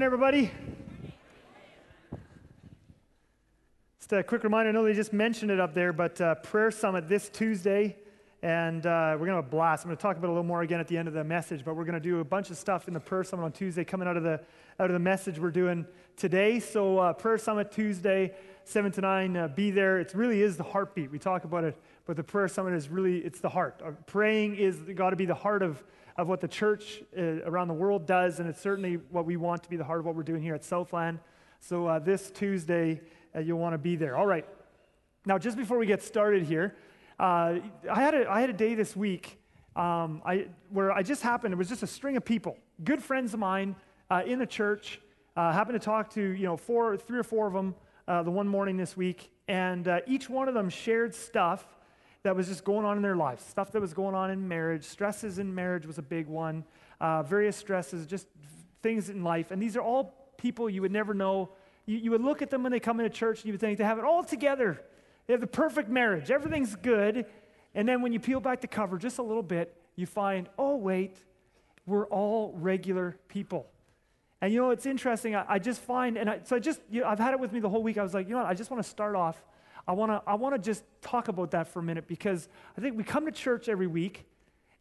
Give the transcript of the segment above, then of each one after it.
morning, everybody. Just a quick reminder I know they just mentioned it up there, but uh, Prayer Summit this Tuesday, and uh, we're going to have a blast. I'm going to talk about a little more again at the end of the message, but we're going to do a bunch of stuff in the Prayer Summit on Tuesday coming out of the, out of the message we're doing today. So, uh, Prayer Summit Tuesday, 7 to 9, uh, be there. It really is the heartbeat. We talk about it, but the Prayer Summit is really, it's the heart. Uh, praying is got to be the heart of of what the church uh, around the world does, and it's certainly what we want to be the heart of what we're doing here at Southland. So uh, this Tuesday, uh, you'll want to be there. All right. Now, just before we get started here, uh, I, had a, I had a day this week um, I, where I just happened, it was just a string of people, good friends of mine uh, in the church. Uh, happened to talk to, you know, four, three or four of them the one morning this week, and each one of them shared stuff that was just going on in their lives, stuff that was going on in marriage. Stresses in marriage was a big one, uh, various stresses, just things in life. And these are all people you would never know. You, you would look at them when they come into church and you would think they have it all together. They have the perfect marriage, everything's good. And then when you peel back the cover just a little bit, you find, oh, wait, we're all regular people. And you know, it's interesting. I, I just find, and I, so I just, you know, I've had it with me the whole week. I was like, you know what, I just want to start off I want to I wanna just talk about that for a minute because I think we come to church every week,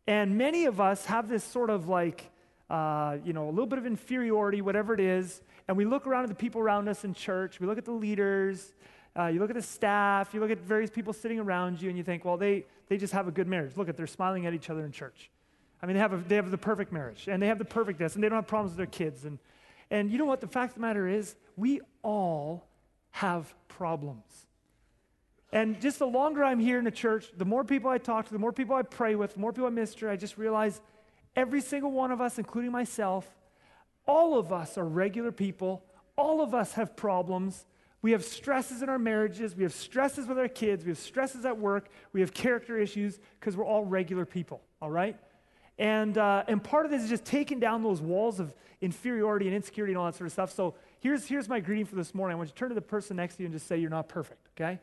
and many of us have this sort of like, uh, you know, a little bit of inferiority, whatever it is, and we look around at the people around us in church, we look at the leaders, uh, you look at the staff, you look at various people sitting around you, and you think, well, they, they just have a good marriage. Look at, they're smiling at each other in church. I mean, they have, a, they have the perfect marriage, and they have the perfect and they don't have problems with their kids. And, and you know what? The fact of the matter is, we all have problems. And just the longer I'm here in the church, the more people I talk to, the more people I pray with, the more people I minister, I just realize every single one of us, including myself, all of us are regular people. All of us have problems. We have stresses in our marriages. We have stresses with our kids. We have stresses at work. We have character issues because we're all regular people, all right? And, uh, and part of this is just taking down those walls of inferiority and insecurity and all that sort of stuff. So here's, here's my greeting for this morning. I want you to turn to the person next to you and just say, You're not perfect, okay?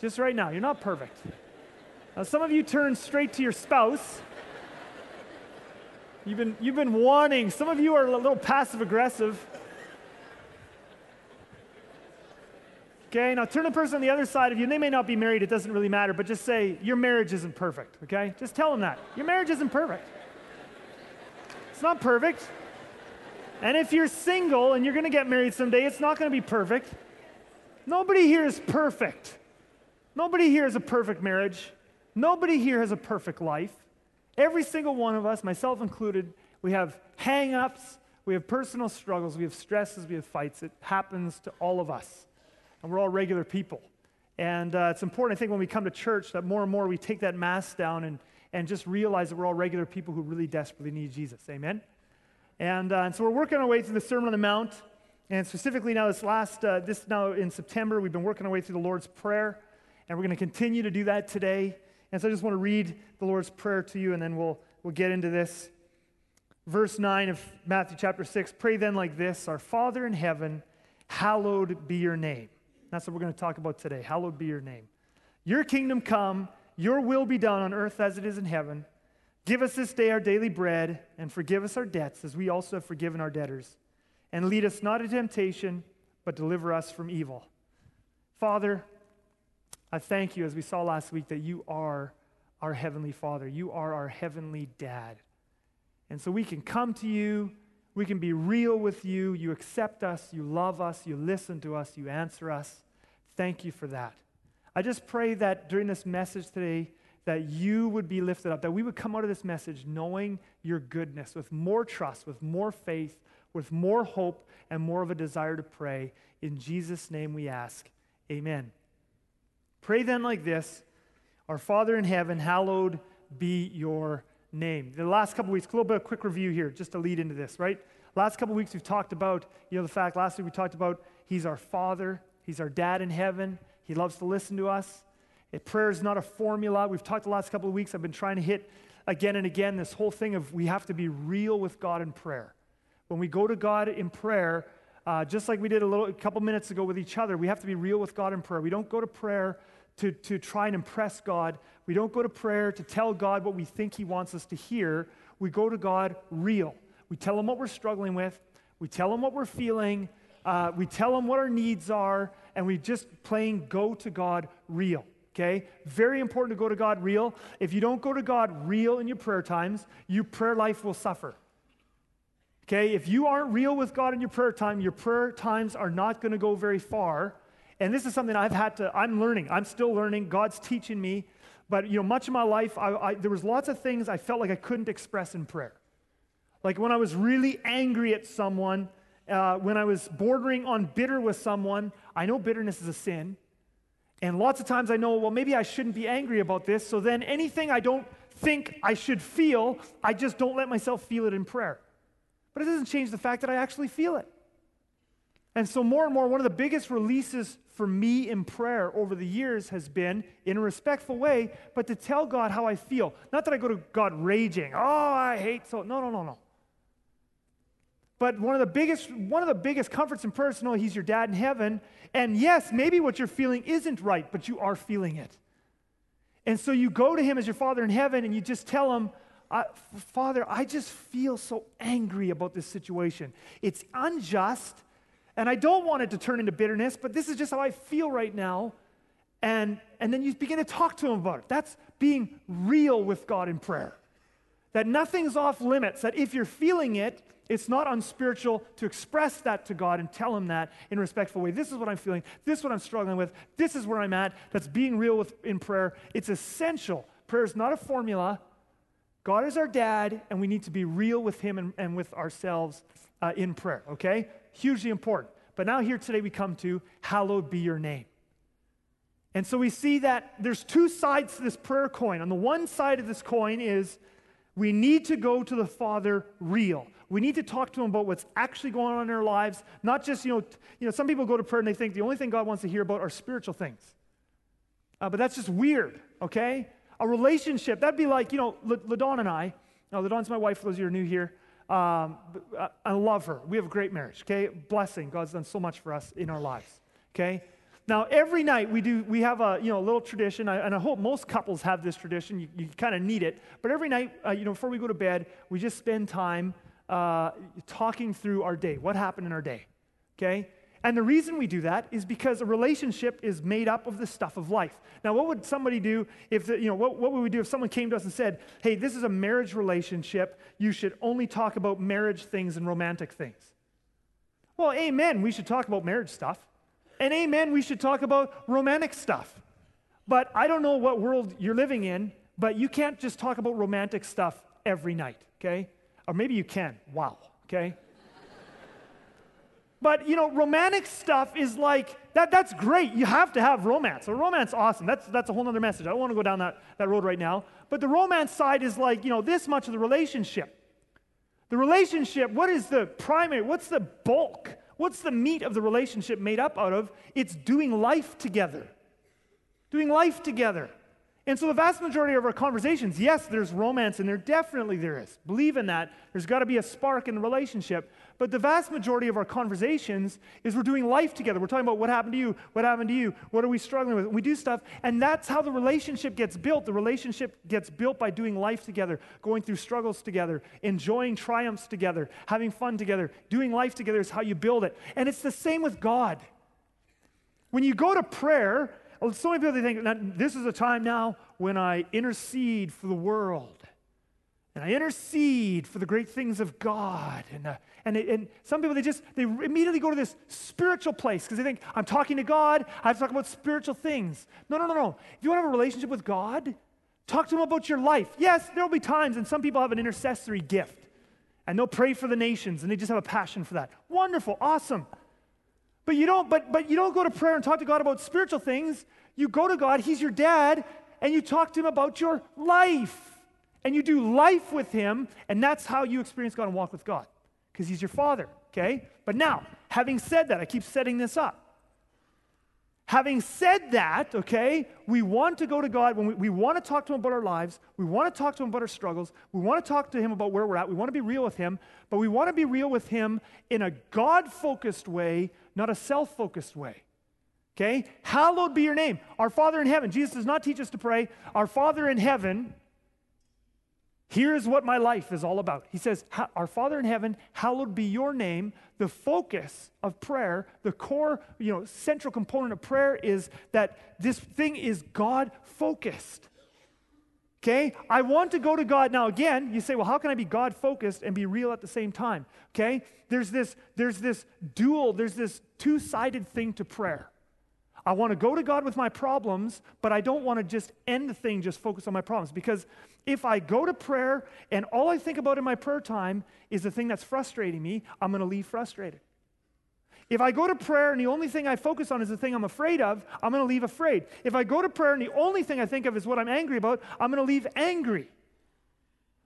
Just right now. You're not perfect. Now, some of you turn straight to your spouse. You've been, you've been wanting, some of you are a little passive aggressive. Okay, now turn to the person on the other side of you, and they may not be married, it doesn't really matter, but just say, Your marriage isn't perfect, okay? Just tell them that. Your marriage isn't perfect. It's not perfect. And if you're single and you're gonna get married someday, it's not gonna be perfect. Nobody here is perfect. Nobody here has a perfect marriage. Nobody here has a perfect life. Every single one of us, myself included, we have hang ups, we have personal struggles, we have stresses, we have fights. It happens to all of us. And we're all regular people. And uh, it's important, I think, when we come to church that more and more we take that mask down and, and just realize that we're all regular people who really desperately need Jesus. Amen? And, uh, and so we're working our way through the Sermon on the Mount. And specifically now, this last, uh, this now in September, we've been working our way through the Lord's Prayer. And we're going to continue to do that today. And so I just want to read the Lord's Prayer to you, and then we'll, we'll get into this. Verse 9 of Matthew chapter 6 Pray then like this Our Father in heaven, hallowed be your name. That's what we're going to talk about today. Hallowed be your name. Your kingdom come, your will be done on earth as it is in heaven. Give us this day our daily bread, and forgive us our debts as we also have forgiven our debtors. And lead us not into temptation, but deliver us from evil. Father, I thank you, as we saw last week, that you are our Heavenly Father. You are our Heavenly Dad. And so we can come to you, we can be real with you. You accept us, you love us, you listen to us, you answer us. Thank you for that. I just pray that during this message today, that you would be lifted up, that we would come out of this message knowing your goodness, with more trust, with more faith, with more hope, and more of a desire to pray. In Jesus' name we ask. Amen. Pray then like this Our Father in heaven, hallowed be your name. The last couple weeks, a little bit of quick review here just to lead into this, right? Last couple weeks we've talked about, you know, the fact last week we talked about He's our Father, He's our dad in heaven, He loves to listen to us. Prayer is not a formula. We've talked the last couple of weeks, I've been trying to hit again and again this whole thing of we have to be real with God in prayer. When we go to God in prayer, uh, just like we did a little a couple minutes ago with each other, we have to be real with God in prayer. We don't go to prayer to, to try and impress God. We don't go to prayer to tell God what we think He wants us to hear. We go to God real. We tell Him what we're struggling with. We tell Him what we're feeling. Uh, we tell Him what our needs are. And we just plain go to God real. Okay? Very important to go to God real. If you don't go to God real in your prayer times, your prayer life will suffer. Okay? If you aren't real with God in your prayer time, your prayer times are not going to go very far. And this is something I've had to, I'm learning. I'm still learning. God's teaching me. But, you know, much of my life, I, I, there was lots of things I felt like I couldn't express in prayer. Like when I was really angry at someone, uh, when I was bordering on bitter with someone, I know bitterness is a sin. And lots of times I know, well, maybe I shouldn't be angry about this. So then anything I don't think I should feel, I just don't let myself feel it in prayer. But it doesn't change the fact that I actually feel it. And so, more and more, one of the biggest releases for me in prayer over the years has been, in a respectful way, but to tell God how I feel. Not that I go to God raging, oh, I hate so. No, no, no, no. But one of the biggest, one of the biggest comforts in prayer is to know He's your dad in heaven. And yes, maybe what you're feeling isn't right, but you are feeling it. And so you go to Him as your Father in heaven and you just tell Him, Father, I just feel so angry about this situation. It's unjust, and I don't want it to turn into bitterness, but this is just how I feel right now. And, and then you begin to talk to Him about it. That's being real with God in prayer. That nothing's off limits, that if you're feeling it, it's not unspiritual to express that to God and tell Him that in a respectful way. This is what I'm feeling. This is what I'm struggling with. This is where I'm at. That's being real with, in prayer. It's essential. Prayer is not a formula. God is our dad, and we need to be real with Him and, and with ourselves uh, in prayer, okay? Hugely important. But now, here today, we come to hallowed be your name. And so we see that there's two sides to this prayer coin. On the one side of this coin is we need to go to the Father real. We need to talk to him about what's actually going on in our lives, not just, you know, you know some people go to prayer and they think the only thing God wants to hear about are spiritual things. Uh, but that's just weird, okay? A relationship, that'd be like, you know, LaDawn and I, now LaDawn's my wife, for those of you who are new here. Um, I love her. We have a great marriage, okay? Blessing. God's done so much for us in our lives, okay? Now, every night we do, we have a, you know, a little tradition, and I hope most couples have this tradition. You, you kind of need it. But every night, uh, you know, before we go to bed, we just spend time uh, talking through our day, what happened in our day, okay? And the reason we do that is because a relationship is made up of the stuff of life. Now, what would somebody do if, the, you know, what, what would we do if someone came to us and said, hey, this is a marriage relationship, you should only talk about marriage things and romantic things? Well, amen, we should talk about marriage stuff. And amen, we should talk about romantic stuff. But I don't know what world you're living in, but you can't just talk about romantic stuff every night, okay? Or maybe you can. Wow, okay? But you know, romantic stuff is like that, that's great. You have to have romance. So romance awesome. That's that's a whole other message. I don't want to go down that, that road right now. But the romance side is like, you know, this much of the relationship. The relationship, what is the primary, what's the bulk? What's the meat of the relationship made up out of? It's doing life together. Doing life together. And so, the vast majority of our conversations, yes, there's romance and there. Definitely there is. Believe in that. There's got to be a spark in the relationship. But the vast majority of our conversations is we're doing life together. We're talking about what happened to you, what happened to you, what are we struggling with. We do stuff, and that's how the relationship gets built. The relationship gets built by doing life together, going through struggles together, enjoying triumphs together, having fun together. Doing life together is how you build it. And it's the same with God. When you go to prayer, so many people think this is a time now when I intercede for the world. And I intercede for the great things of God. And, uh, and, and some people, they just, they immediately go to this spiritual place because they think, I'm talking to God, I have to talk about spiritual things. No, no, no, no. If you want to have a relationship with God, talk to Him about your life. Yes, there will be times, and some people have an intercessory gift, and they'll pray for the nations, and they just have a passion for that. Wonderful, awesome. But you don't, but, but you don't go to prayer and talk to God about spiritual things. You go to God, He's your dad, and you talk to Him about your life. And you do life with Him, and that's how you experience God and walk with God, because He's your Father, okay? But now, having said that, I keep setting this up. Having said that, okay, we want to go to God when we, we want to talk to Him about our lives. We want to talk to Him about our struggles. We want to talk to Him about where we're at. We want to be real with Him, but we want to be real with Him in a God focused way, not a self focused way. Okay? Hallowed be your name. Our Father in heaven. Jesus does not teach us to pray, Our Father in heaven. Here's what my life is all about. He says, Our Father in heaven, hallowed be your name. The focus of prayer, the core, you know, central component of prayer is that this thing is God focused. Okay? I want to go to God. Now, again, you say, well, how can I be God focused and be real at the same time? Okay? There's this, there's this dual, there's this two sided thing to prayer. I want to go to God with my problems, but I don't want to just end the thing, just focus on my problems. Because if I go to prayer and all I think about in my prayer time is the thing that's frustrating me, I'm going to leave frustrated. If I go to prayer and the only thing I focus on is the thing I'm afraid of, I'm going to leave afraid. If I go to prayer and the only thing I think of is what I'm angry about, I'm going to leave angry.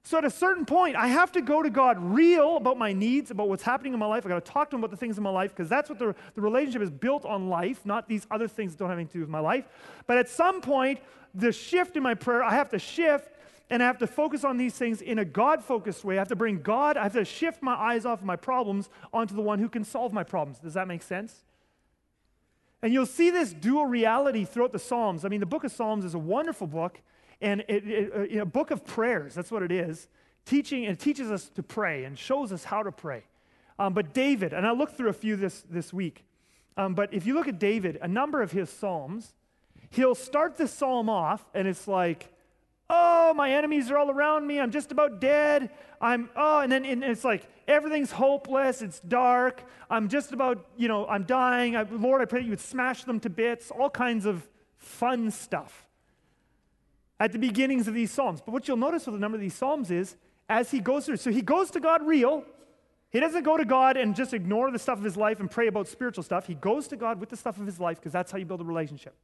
So at a certain point, I have to go to God real about my needs, about what's happening in my life. I got to talk to Him about the things in my life because that's what the, the relationship is built on life, not these other things that don't have anything to do with my life. But at some point, the shift in my prayer, I have to shift and I have to focus on these things in a God focused way. I have to bring God, I have to shift my eyes off of my problems onto the one who can solve my problems. Does that make sense? And you'll see this dual reality throughout the Psalms. I mean, the book of Psalms is a wonderful book and it, it, a book of prayers. That's what it is. Teaching it teaches us to pray and shows us how to pray. Um, but David, and I looked through a few this this week. Um, but if you look at David, a number of his psalms, he'll start the psalm off, and it's like, "Oh, my enemies are all around me. I'm just about dead. I'm oh," and then and it's like everything's hopeless. It's dark. I'm just about you know I'm dying. I, Lord, I pray that you would smash them to bits. All kinds of fun stuff at the beginnings of these Psalms. But what you'll notice with a number of these Psalms is as he goes through, so he goes to God real. He doesn't go to God and just ignore the stuff of his life and pray about spiritual stuff. He goes to God with the stuff of his life because that's how you build a relationship.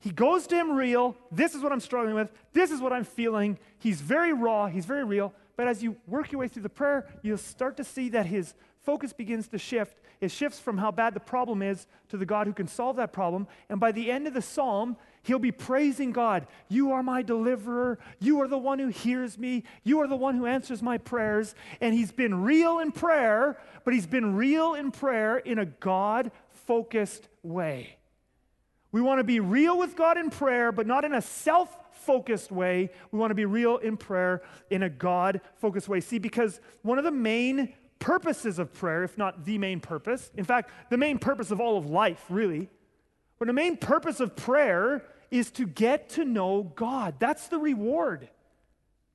He goes to him real. This is what I'm struggling with. This is what I'm feeling. He's very raw. He's very real. But as you work your way through the prayer, you'll start to see that his focus begins to shift. It shifts from how bad the problem is to the God who can solve that problem. And by the end of the psalm, He'll be praising God. You are my deliverer. You are the one who hears me. You are the one who answers my prayers. And he's been real in prayer, but he's been real in prayer in a God focused way. We want to be real with God in prayer, but not in a self focused way. We want to be real in prayer in a God focused way. See, because one of the main purposes of prayer, if not the main purpose, in fact, the main purpose of all of life, really, but the main purpose of prayer is to get to know God. That's the reward.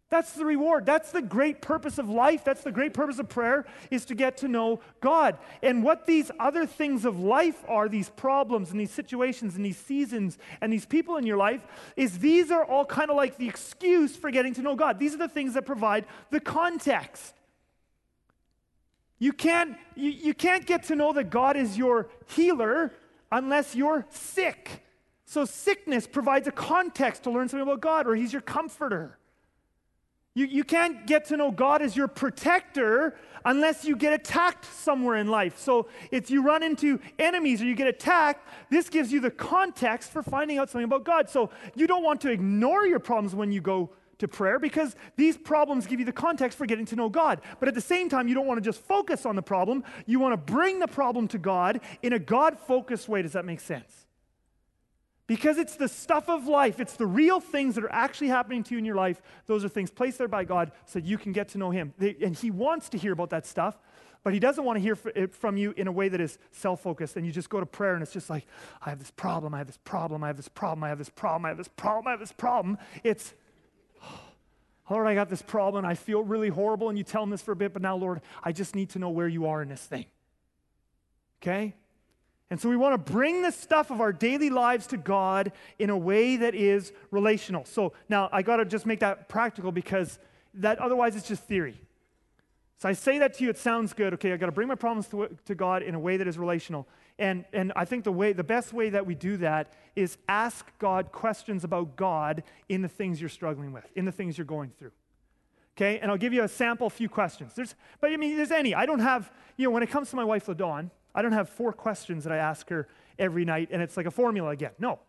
That's the reward. That's the great purpose of life. That's the great purpose of prayer is to get to know God. And what these other things of life are, these problems and these situations and these seasons and these people in your life, is these are all kind of like the excuse for getting to know God. These are the things that provide the context. You can't, you, you can't get to know that God is your healer unless you're sick. So, sickness provides a context to learn something about God, or He's your comforter. You, you can't get to know God as your protector unless you get attacked somewhere in life. So, if you run into enemies or you get attacked, this gives you the context for finding out something about God. So, you don't want to ignore your problems when you go to prayer because these problems give you the context for getting to know God. But at the same time, you don't want to just focus on the problem. You want to bring the problem to God in a God focused way. Does that make sense? Because it's the stuff of life, it's the real things that are actually happening to you in your life. Those are things placed there by God so you can get to know Him. And He wants to hear about that stuff, but He doesn't want to hear it from you in a way that is self focused. And you just go to prayer and it's just like, I have this problem, I have this problem, I have this problem, I have this problem, I have this problem, I have this problem. It's, Lord, I got this problem I feel really horrible, and you tell him this for a bit, but now, Lord, I just need to know where you are in this thing. Okay? And so we want to bring the stuff of our daily lives to God in a way that is relational. So now I got to just make that practical because that otherwise it's just theory. So I say that to you, it sounds good. Okay, I've got to bring my problems to, to God in a way that is relational. And, and I think the, way, the best way that we do that is ask God questions about God in the things you're struggling with, in the things you're going through. Okay, and I'll give you a sample, few questions. There's, but I mean, there's any. I don't have, you know, when it comes to my wife, LaDawn, I don't have four questions that I ask her every night and it's like a formula again. No.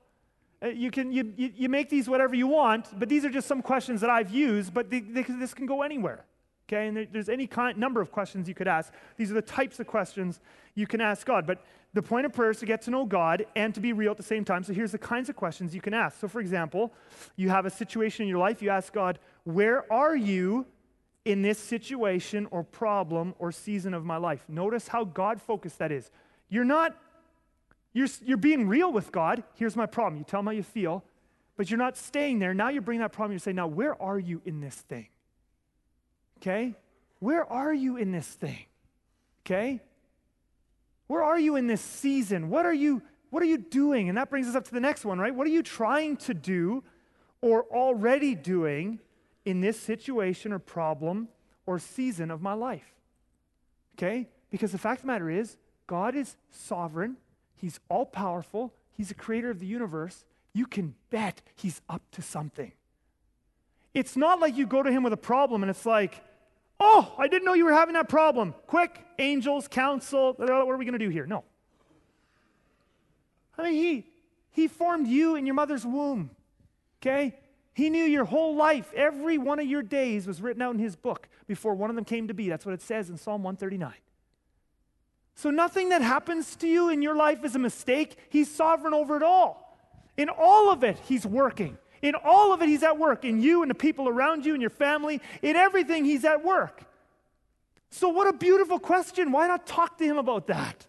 Uh, you can you, you make these whatever you want, but these are just some questions that I've used, but this can go anywhere. Okay, and there's any kind, number of questions you could ask. These are the types of questions you can ask God. But the point of prayer is to get to know God and to be real at the same time. So here's the kinds of questions you can ask. So, for example, you have a situation in your life, you ask God, Where are you in this situation or problem or season of my life? Notice how God focused that is. You're not, you're, you're being real with God. Here's my problem. You tell him how you feel, but you're not staying there. Now you bring that problem, you say, Now, where are you in this thing? Okay? Where are you in this thing? Okay? Where are you in this season? What are you what are you doing? And that brings us up to the next one, right? What are you trying to do or already doing in this situation or problem or season of my life? Okay? Because the fact of the matter is, God is sovereign, He's all powerful, He's the creator of the universe. You can bet He's up to something. It's not like you go to Him with a problem and it's like, Oh, I didn't know you were having that problem. Quick, angels, counsel, what are we going to do here? No. I mean, he, he formed you in your mother's womb, okay? He knew your whole life. Every one of your days was written out in his book before one of them came to be. That's what it says in Psalm 139. So nothing that happens to you in your life is a mistake. He's sovereign over it all. In all of it, he's working. In all of it, He's at work. In you and the people around you and your family, in everything, He's at work. So, what a beautiful question. Why not talk to Him about that?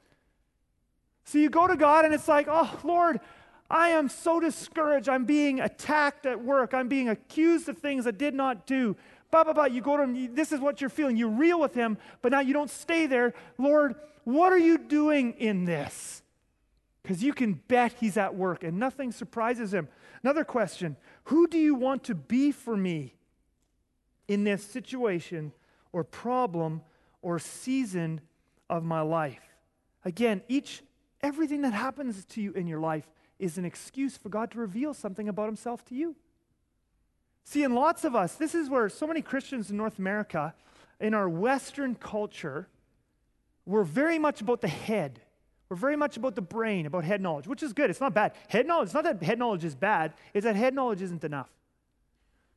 So, you go to God and it's like, oh, Lord, I am so discouraged. I'm being attacked at work. I'm being accused of things I did not do. Blah, blah, blah. You go to him, this is what you're feeling. You reel with him, but now you don't stay there. Lord, what are you doing in this? Because you can bet he's at work and nothing surprises him. Another question Who do you want to be for me in this situation or problem or season of my life? Again, each everything that happens to you in your life is an excuse for God to reveal something about himself to you. See, in lots of us, this is where so many Christians in North America, in our Western culture, we're very much about the head. We're very much about the brain, about head knowledge, which is good. It's not bad. Head knowledge, it's not that head knowledge is bad, it's that head knowledge isn't enough.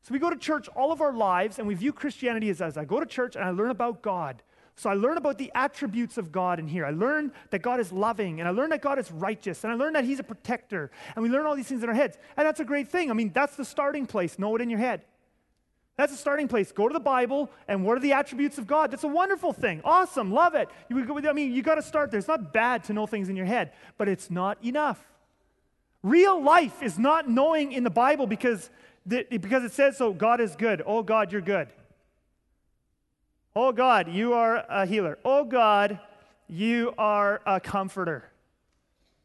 So we go to church all of our lives and we view Christianity as, as I go to church and I learn about God. So I learn about the attributes of God in here. I learn that God is loving and I learn that God is righteous and I learn that He's a protector. And we learn all these things in our heads. And that's a great thing. I mean, that's the starting place. Know it in your head. That's a starting place. Go to the Bible and what are the attributes of God? That's a wonderful thing. Awesome. Love it. You, I mean, you got to start there. It's not bad to know things in your head, but it's not enough. Real life is not knowing in the Bible because, the, because it says so God is good. Oh, God, you're good. Oh, God, you are a healer. Oh, God, you are a comforter.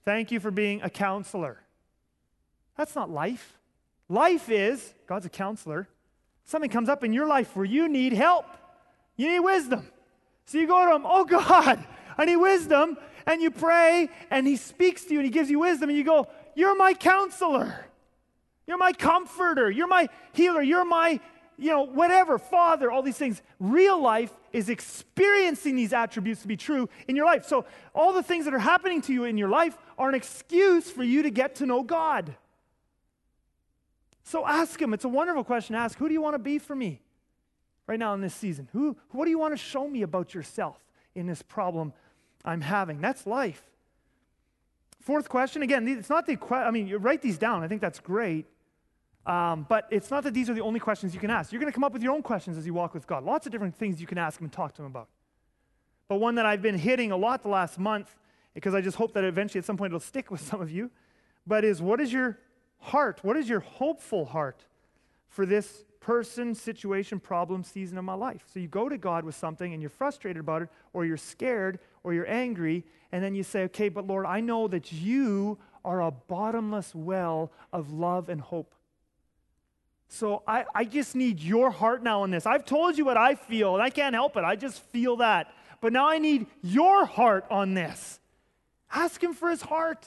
Thank you for being a counselor. That's not life. Life is God's a counselor something comes up in your life where you need help, you need wisdom. So you go to him, oh God, I need wisdom. And you pray, and he speaks to you and he gives you wisdom, and you go, You're my counselor. You're my comforter. You're my healer. You're my, you know, whatever, father, all these things. Real life is experiencing these attributes to be true in your life. So all the things that are happening to you in your life are an excuse for you to get to know God. So ask him. It's a wonderful question to ask. Who do you want to be for me right now in this season? Who, what do you want to show me about yourself in this problem I'm having? That's life. Fourth question, again, it's not the I mean, you write these down. I think that's great. Um, but it's not that these are the only questions you can ask. You're going to come up with your own questions as you walk with God. Lots of different things you can ask Him and talk to Him about. But one that I've been hitting a lot the last month, because I just hope that eventually at some point it'll stick with some of you, but is what is your heart? What is your hopeful heart for this person, situation, problem, season of my life? So you go to God with something and you're frustrated about it, or you're scared, or you're angry, and then you say, okay, but Lord, I know that you are a bottomless well of love and hope. So I, I just need your heart now in this. I've told you what I feel, and I can't help it. I just feel that. But now I need your heart on this. Ask him for his heart.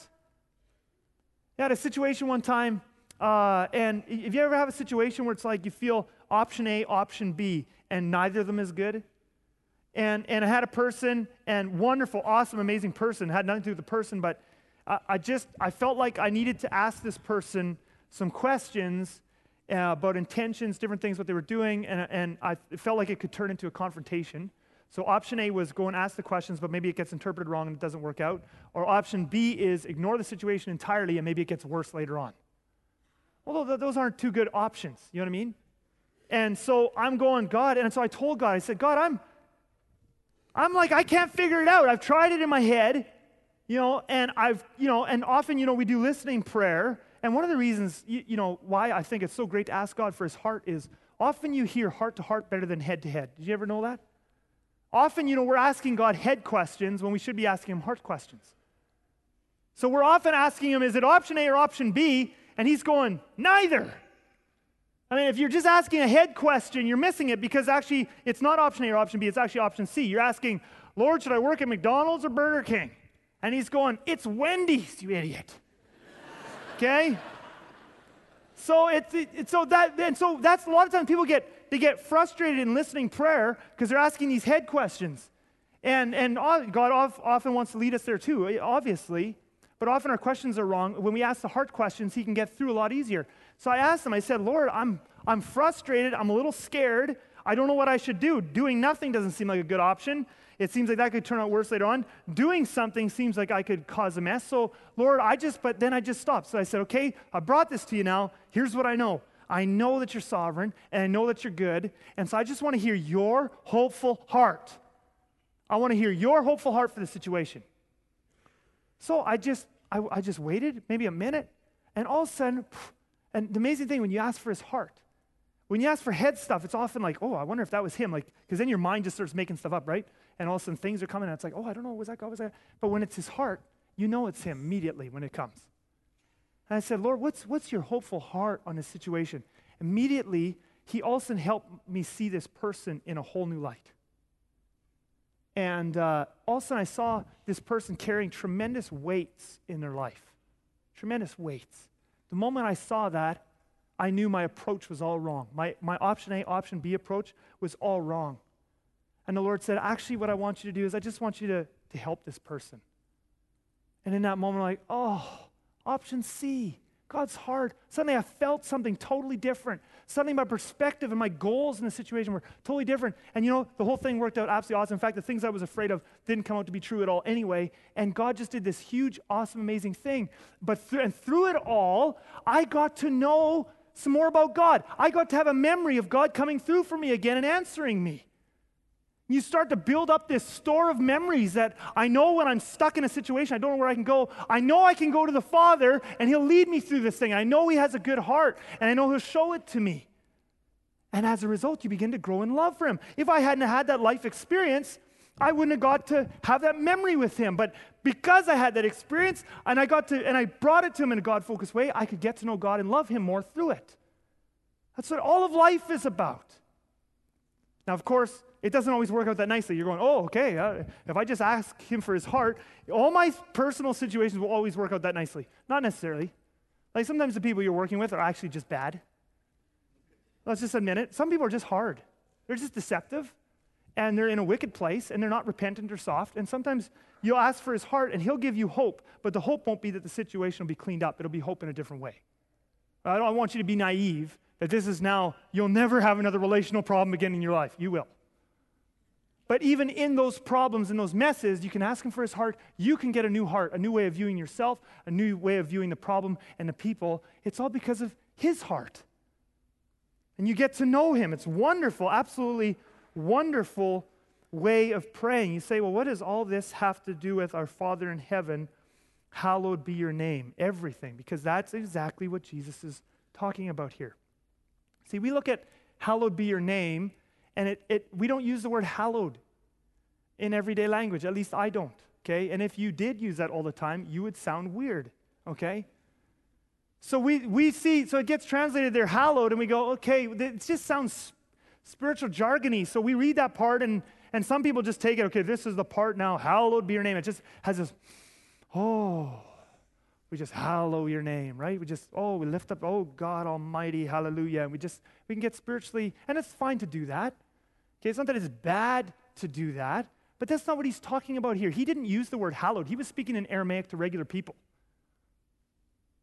I had a situation one time, uh, and if you ever have a situation where it's like you feel option A, option B, and neither of them is good? And, and I had a person, and wonderful, awesome, amazing person, had nothing to do with the person, but I, I just, I felt like I needed to ask this person some questions uh, about intentions, different things, what they were doing, and, and I felt like it could turn into a confrontation. So option A was go and ask the questions, but maybe it gets interpreted wrong and it doesn't work out. Or option B is ignore the situation entirely and maybe it gets worse later on. Although those aren't two good options, you know what I mean? And so I'm going, God, and so I told God, I said, God, I'm, I'm like, I can't figure it out. I've tried it in my head, you know, and I've, you know, and often, you know, we do listening prayer. And one of the reasons, you, you know, why I think it's so great to ask God for his heart is often you hear heart to heart better than head to head. Did you ever know that? Often, you know, we're asking God head questions when we should be asking him heart questions. So we're often asking him, is it option A or option B? And he's going, neither. I mean, if you're just asking a head question, you're missing it because actually it's not option A or option B, it's actually option C. You're asking, Lord, should I work at McDonald's or Burger King? And he's going, It's Wendy's, you idiot. okay? So it's it, so that and so that's a lot of times people get they get frustrated in listening prayer because they're asking these head questions. And and God often wants to lead us there too, eh, obviously. But often our questions are wrong. When we ask the heart questions, he can get through a lot easier. So I asked him, I said, Lord, I'm, I'm frustrated. I'm a little scared. I don't know what I should do. Doing nothing doesn't seem like a good option. It seems like that could turn out worse later on. Doing something seems like I could cause a mess. So, Lord, I just, but then I just stopped. So I said, okay, I brought this to you now. Here's what I know. I know that you're sovereign and I know that you're good. And so I just want to hear your hopeful heart. I want to hear your hopeful heart for the situation. So I just, I, I just waited maybe a minute, and all of a sudden, and the amazing thing when you ask for his heart, when you ask for head stuff, it's often like, oh, I wonder if that was him. Like, because then your mind just starts making stuff up, right? And all of a sudden things are coming, and it's like, oh, I don't know, was that God? Was that? But when it's his heart, you know it's him immediately when it comes. And I said, Lord, what's, what's your hopeful heart on this situation? Immediately, he also helped me see this person in a whole new light. And uh, all of a sudden, I saw this person carrying tremendous weights in their life. Tremendous weights. The moment I saw that, I knew my approach was all wrong. My, my option A, option B approach was all wrong. And the Lord said, Actually, what I want you to do is I just want you to, to help this person. And in that moment, I'm like, Oh, option C. God's heart. Suddenly I felt something totally different. Suddenly my perspective and my goals in the situation were totally different. And you know, the whole thing worked out absolutely awesome. In fact, the things I was afraid of didn't come out to be true at all anyway. And God just did this huge, awesome, amazing thing. But th- and through it all, I got to know some more about God. I got to have a memory of God coming through for me again and answering me. You start to build up this store of memories that I know when I'm stuck in a situation, I don't know where I can go. I know I can go to the Father and He'll lead me through this thing. I know He has a good heart and I know He'll show it to me. And as a result, you begin to grow in love for Him. If I hadn't had that life experience, I wouldn't have got to have that memory with Him. But because I had that experience and I got to, and I brought it to Him in a God focused way, I could get to know God and love Him more through it. That's what all of life is about. Now, of course, it doesn't always work out that nicely. You're going, oh, okay, uh, if I just ask him for his heart, all my personal situations will always work out that nicely. Not necessarily. Like sometimes the people you're working with are actually just bad. Let's just admit it. Some people are just hard, they're just deceptive, and they're in a wicked place, and they're not repentant or soft. And sometimes you'll ask for his heart, and he'll give you hope, but the hope won't be that the situation will be cleaned up, it'll be hope in a different way. I don't want you to be naive that this is now, you'll never have another relational problem again in your life. You will. But even in those problems and those messes, you can ask Him for His heart. You can get a new heart, a new way of viewing yourself, a new way of viewing the problem and the people. It's all because of His heart. And you get to know Him. It's wonderful, absolutely wonderful way of praying. You say, well, what does all this have to do with our Father in heaven? Hallowed be your name. Everything. Because that's exactly what Jesus is talking about here. See, we look at hallowed be your name and it, it, we don't use the word hallowed in everyday language. At least I don't. Okay? And if you did use that all the time, you would sound weird. Okay? So we, we see, so it gets translated there, hallowed, and we go, okay, it just sounds spiritual jargony. So we read that part, and, and some people just take it, okay, this is the part now, hallowed be your name. It just has this, oh, we just hallow your name, right? We just, oh, we lift up, oh, God Almighty, hallelujah. And we just, we can get spiritually, and it's fine to do that. Okay, it's not that it's bad to do that, but that's not what he's talking about here. He didn't use the word hallowed, he was speaking in Aramaic to regular people.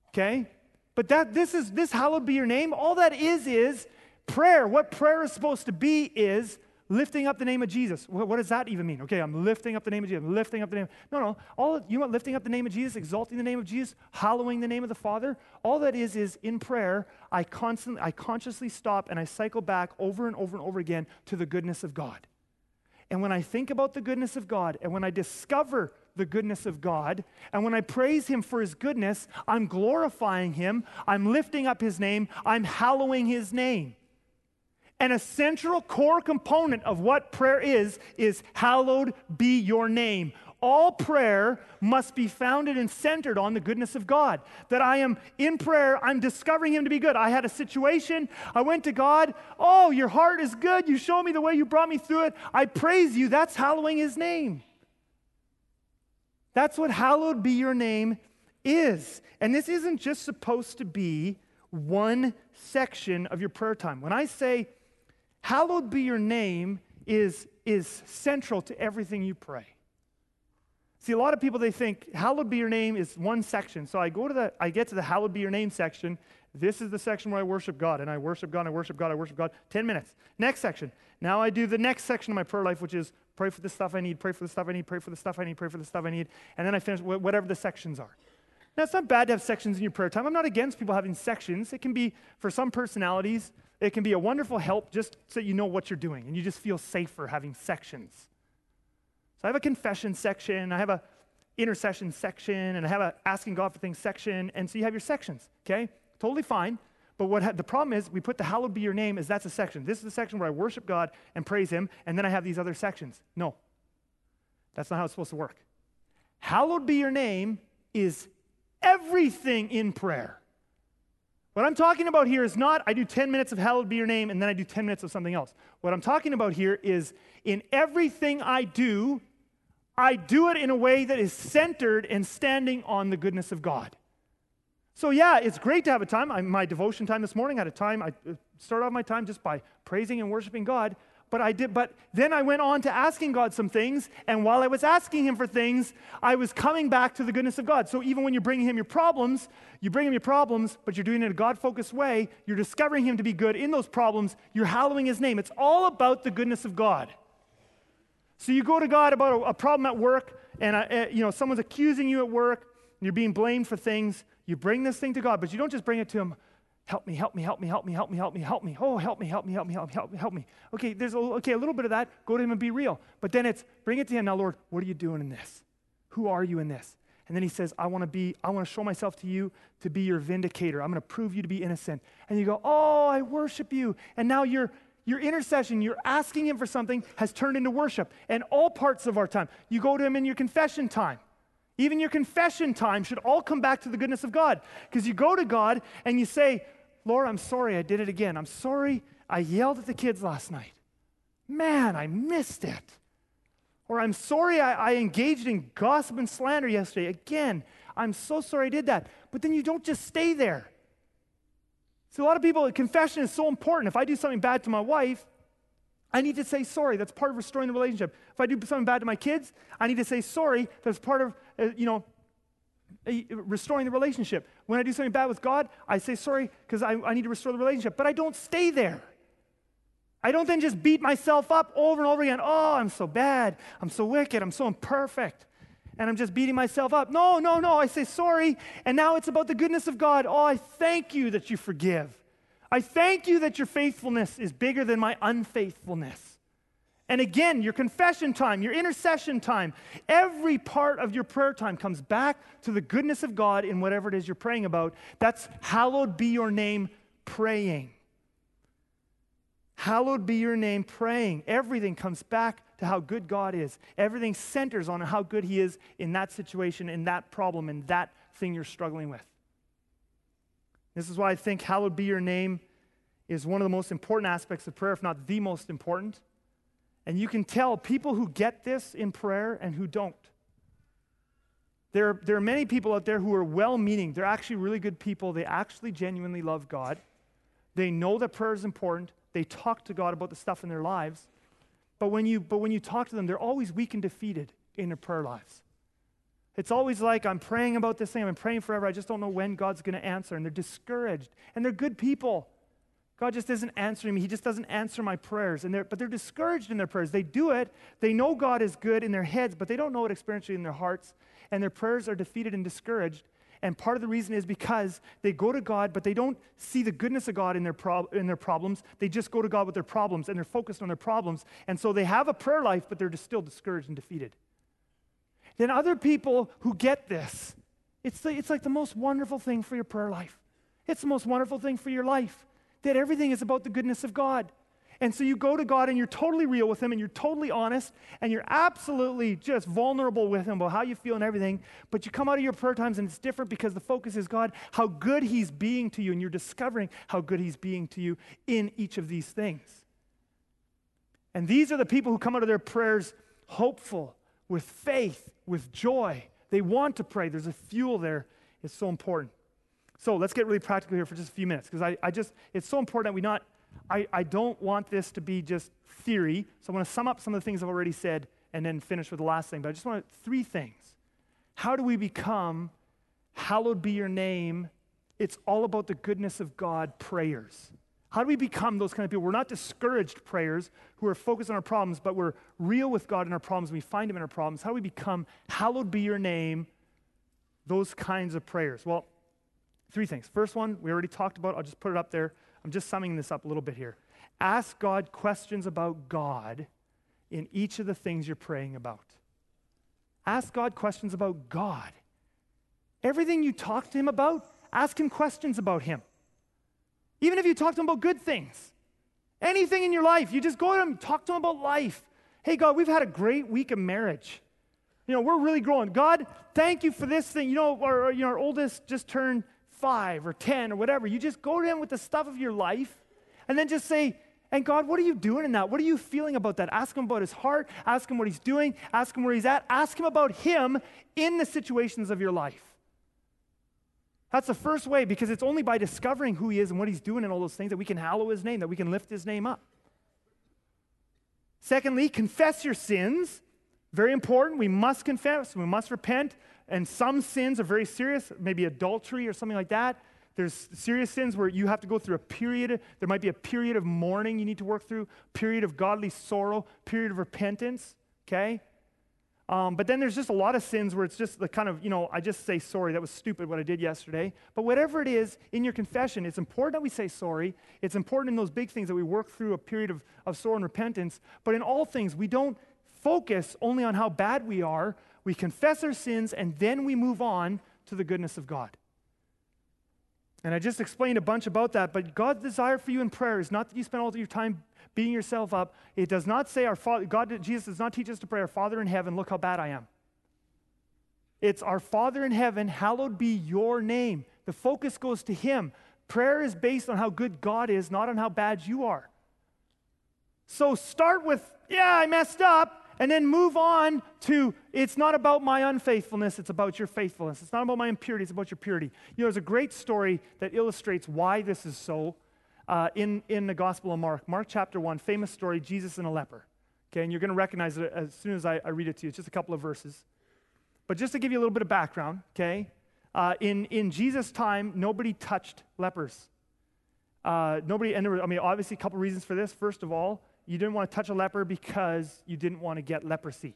Okay? But that this is this hallowed be your name. All that is is prayer. What prayer is supposed to be is lifting up the name of Jesus. What, what, does that even mean? Okay, I'm lifting up the name of Jesus. I'm lifting up the name. No, no. All you want lifting up the name of Jesus, exalting the name of Jesus, hallowing the name of the Father. All that is is in prayer. I constantly, I consciously stop and I cycle back over and over and over again to the goodness of God. And when I think about the goodness of God, and when I discover the goodness of God, and when I praise Him for His goodness, I'm glorifying Him, I'm lifting up His name, I'm hallowing His name. And a central core component of what prayer is, is hallowed be your name. All prayer must be founded and centered on the goodness of God. That I am in prayer, I'm discovering Him to be good. I had a situation, I went to God, oh, your heart is good. You show me the way you brought me through it. I praise you. That's hallowing His name. That's what hallowed be your name is. And this isn't just supposed to be one section of your prayer time. When I say hallowed be your name is, is central to everything you pray. See, a lot of people they think hallowed be your name is one section. So I go to the, I get to the hallowed be your name section. This is the section where I worship God, and I worship God, I worship God, I worship God. Ten minutes. Next section. Now I do the next section of my prayer life, which is pray for the stuff I need, pray for the stuff I need, pray for the stuff I need, pray for the stuff I need, and then I finish whatever the sections are. Now it's not bad to have sections in your prayer time. I'm not against people having sections. It can be for some personalities. It can be a wonderful help just so you know what you're doing and you just feel safer having sections. So I have a confession section, I have a intercession section, and I have a asking God for things section, and so you have your sections, okay? Totally fine. But what ha- the problem is, we put the hallowed be your name as that's a section. This is the section where I worship God and praise Him, and then I have these other sections. No, that's not how it's supposed to work. Hallowed be your name is everything in prayer. What I'm talking about here is not I do 10 minutes of hallowed be your name and then I do 10 minutes of something else. What I'm talking about here is in everything I do, I do it in a way that is centered and standing on the goodness of God. So, yeah, it's great to have a time. I, my devotion time this morning, I had a time, I uh, started off my time just by praising and worshiping God. But I did, but then I went on to asking God some things, and while I was asking Him for things, I was coming back to the goodness of God. So even when you're bringing Him your problems, you bring Him your problems, but you're doing it in a God focused way, you're discovering Him to be good in those problems, you're hallowing His name. It's all about the goodness of God. So you go to God about a, a problem at work, and uh, you know someone's accusing you at work, and you're being blamed for things. You bring this thing to God, but you don't just bring it to Him. Help me, help me, help me, help me, help me, help me, help me. Oh, help me, help me, help me, help me, help me, help me. Okay, there's a, okay, a little bit of that. Go to him and be real. But then it's bring it to him. Now, Lord, what are you doing in this? Who are you in this? And then he says, I want to be, I want to show myself to you to be your vindicator. I'm going to prove you to be innocent. And you go, Oh, I worship you. And now your your intercession, you're asking him for something, has turned into worship. And all parts of our time. You go to him in your confession time. Even your confession time should all come back to the goodness of God. Because you go to God and you say, Lord, I'm sorry I did it again. I'm sorry I yelled at the kids last night. Man, I missed it. Or I'm sorry I, I, engaged in gossip and slander yesterday. Again, I'm so sorry I did that. But then you don't just stay there. See, a lot of people, confession is so important. If I do something bad to my wife, I need to say sorry. That's part of restoring the relationship. If I do something bad to my kids, I need to say sorry. That's part of, uh, you know, Uh, uh, restoring the relationship. When I do something bad with God, I say sorry because I, I need to restore the relationship. But I don't stay there. I don't then just beat myself up over and over again. Oh, I'm so bad. I'm so wicked. I'm so imperfect. And I'm just beating myself up. No, no, no. I say sorry. And now it's about the goodness of God. Oh, I thank you that you forgive. I thank you that your faithfulness is bigger than my unfaithfulness. And again, your confession time, your intercession time, every part of your prayer time comes back to the goodness of God in whatever it is you're praying about. That's hallowed be your name praying. Hallowed be your name praying. Everything comes back to how good God is. Everything centers on how good He is in that situation, in that problem, in that thing you're struggling with. This is why I think hallowed be your name is one of the most important aspects of prayer, if not the most important. And you can tell people who get this in prayer and who don't. There, there are many people out there who are well meaning. They're actually really good people. They actually genuinely love God. They know that prayer is important. They talk to God about the stuff in their lives. But when you, but when you talk to them, they're always weak and defeated in their prayer lives. It's always like, I'm praying about this thing, I've been praying forever, I just don't know when God's going to answer. And they're discouraged. And they're good people. God just isn't answering me. He just doesn't answer my prayers. And they're, but they're discouraged in their prayers. They do it. They know God is good in their heads, but they don't know it experientially in their hearts. And their prayers are defeated and discouraged. And part of the reason is because they go to God, but they don't see the goodness of God in their, in their problems. They just go to God with their problems, and they're focused on their problems. And so they have a prayer life, but they're still discouraged and defeated. Then other people who get this, it's, the, it's like the most wonderful thing for your prayer life. It's the most wonderful thing for your life that everything is about the goodness of God. And so you go to God and you're totally real with Him and you're totally honest and you're absolutely just vulnerable with Him about how you feel and everything. But you come out of your prayer times and it's different because the focus is God, how good He's being to you, and you're discovering how good He's being to you in each of these things. And these are the people who come out of their prayers hopeful, with faith, with joy. They want to pray. There's a fuel there. It's so important. So let's get really practical here for just a few minutes because I, I just, it's so important that we not, I, I don't want this to be just theory. So I'm going to sum up some of the things I've already said and then finish with the last thing. But I just want three things. How do we become, hallowed be your name? It's all about the goodness of God prayers. How do we become those kind of people? We're not discouraged prayers who are focused on our problems, but we're real with God in our problems. We find Him in our problems. How do we become, hallowed be your name, those kinds of prayers? Well, Three things. First one, we already talked about. I'll just put it up there. I'm just summing this up a little bit here. Ask God questions about God in each of the things you're praying about. Ask God questions about God. Everything you talk to Him about, ask Him questions about Him. Even if you talk to Him about good things, anything in your life, you just go to Him, talk to Him about life. Hey, God, we've had a great week of marriage. You know, we're really growing. God, thank you for this thing. You know, our, you know, our oldest just turned five or 10 or whatever. You just go to Him with the stuff of your life and then just say, and God, what are you doing in that? What are you feeling about that? Ask Him about His heart. Ask Him what He's doing. Ask Him where He's at. Ask Him about Him in the situations of your life. That's the first way because it's only by discovering who He is and what He's doing and all those things that we can hallow His name, that we can lift His name up. Secondly, confess your sins. Very important. We must confess, we must repent. And some sins are very serious, maybe adultery or something like that. There's serious sins where you have to go through a period, there might be a period of mourning you need to work through, period of godly sorrow, period of repentance, okay? Um, but then there's just a lot of sins where it's just the kind of, you know, I just say sorry, that was stupid what I did yesterday. But whatever it is in your confession, it's important that we say sorry. It's important in those big things that we work through a period of, of sorrow and repentance. But in all things, we don't focus only on how bad we are, we confess our sins, and then we move on to the goodness of God. And I just explained a bunch about that, but God's desire for you in prayer is not that you spend all your time beating yourself up. It does not say our Father, God, Jesus does not teach us to pray, Our Father in heaven, look how bad I am. It's our Father in heaven, hallowed be your name. The focus goes to Him. Prayer is based on how good God is, not on how bad you are. So start with, yeah, I messed up, and then move on to it's not about my unfaithfulness, it's about your faithfulness. It's not about my impurity, it's about your purity. You know, there's a great story that illustrates why this is so uh, in, in the Gospel of Mark. Mark chapter 1, famous story Jesus and a leper. Okay, and you're going to recognize it as soon as I, I, read it to you. It's just a couple of verses. But just to give you a little bit of background, okay, uh, in, in Jesus' time, nobody touched lepers. Uh, nobody, and there were, I mean, obviously, a couple reasons for this. First of all, you didn't want to touch a leper because you didn't want to get leprosy.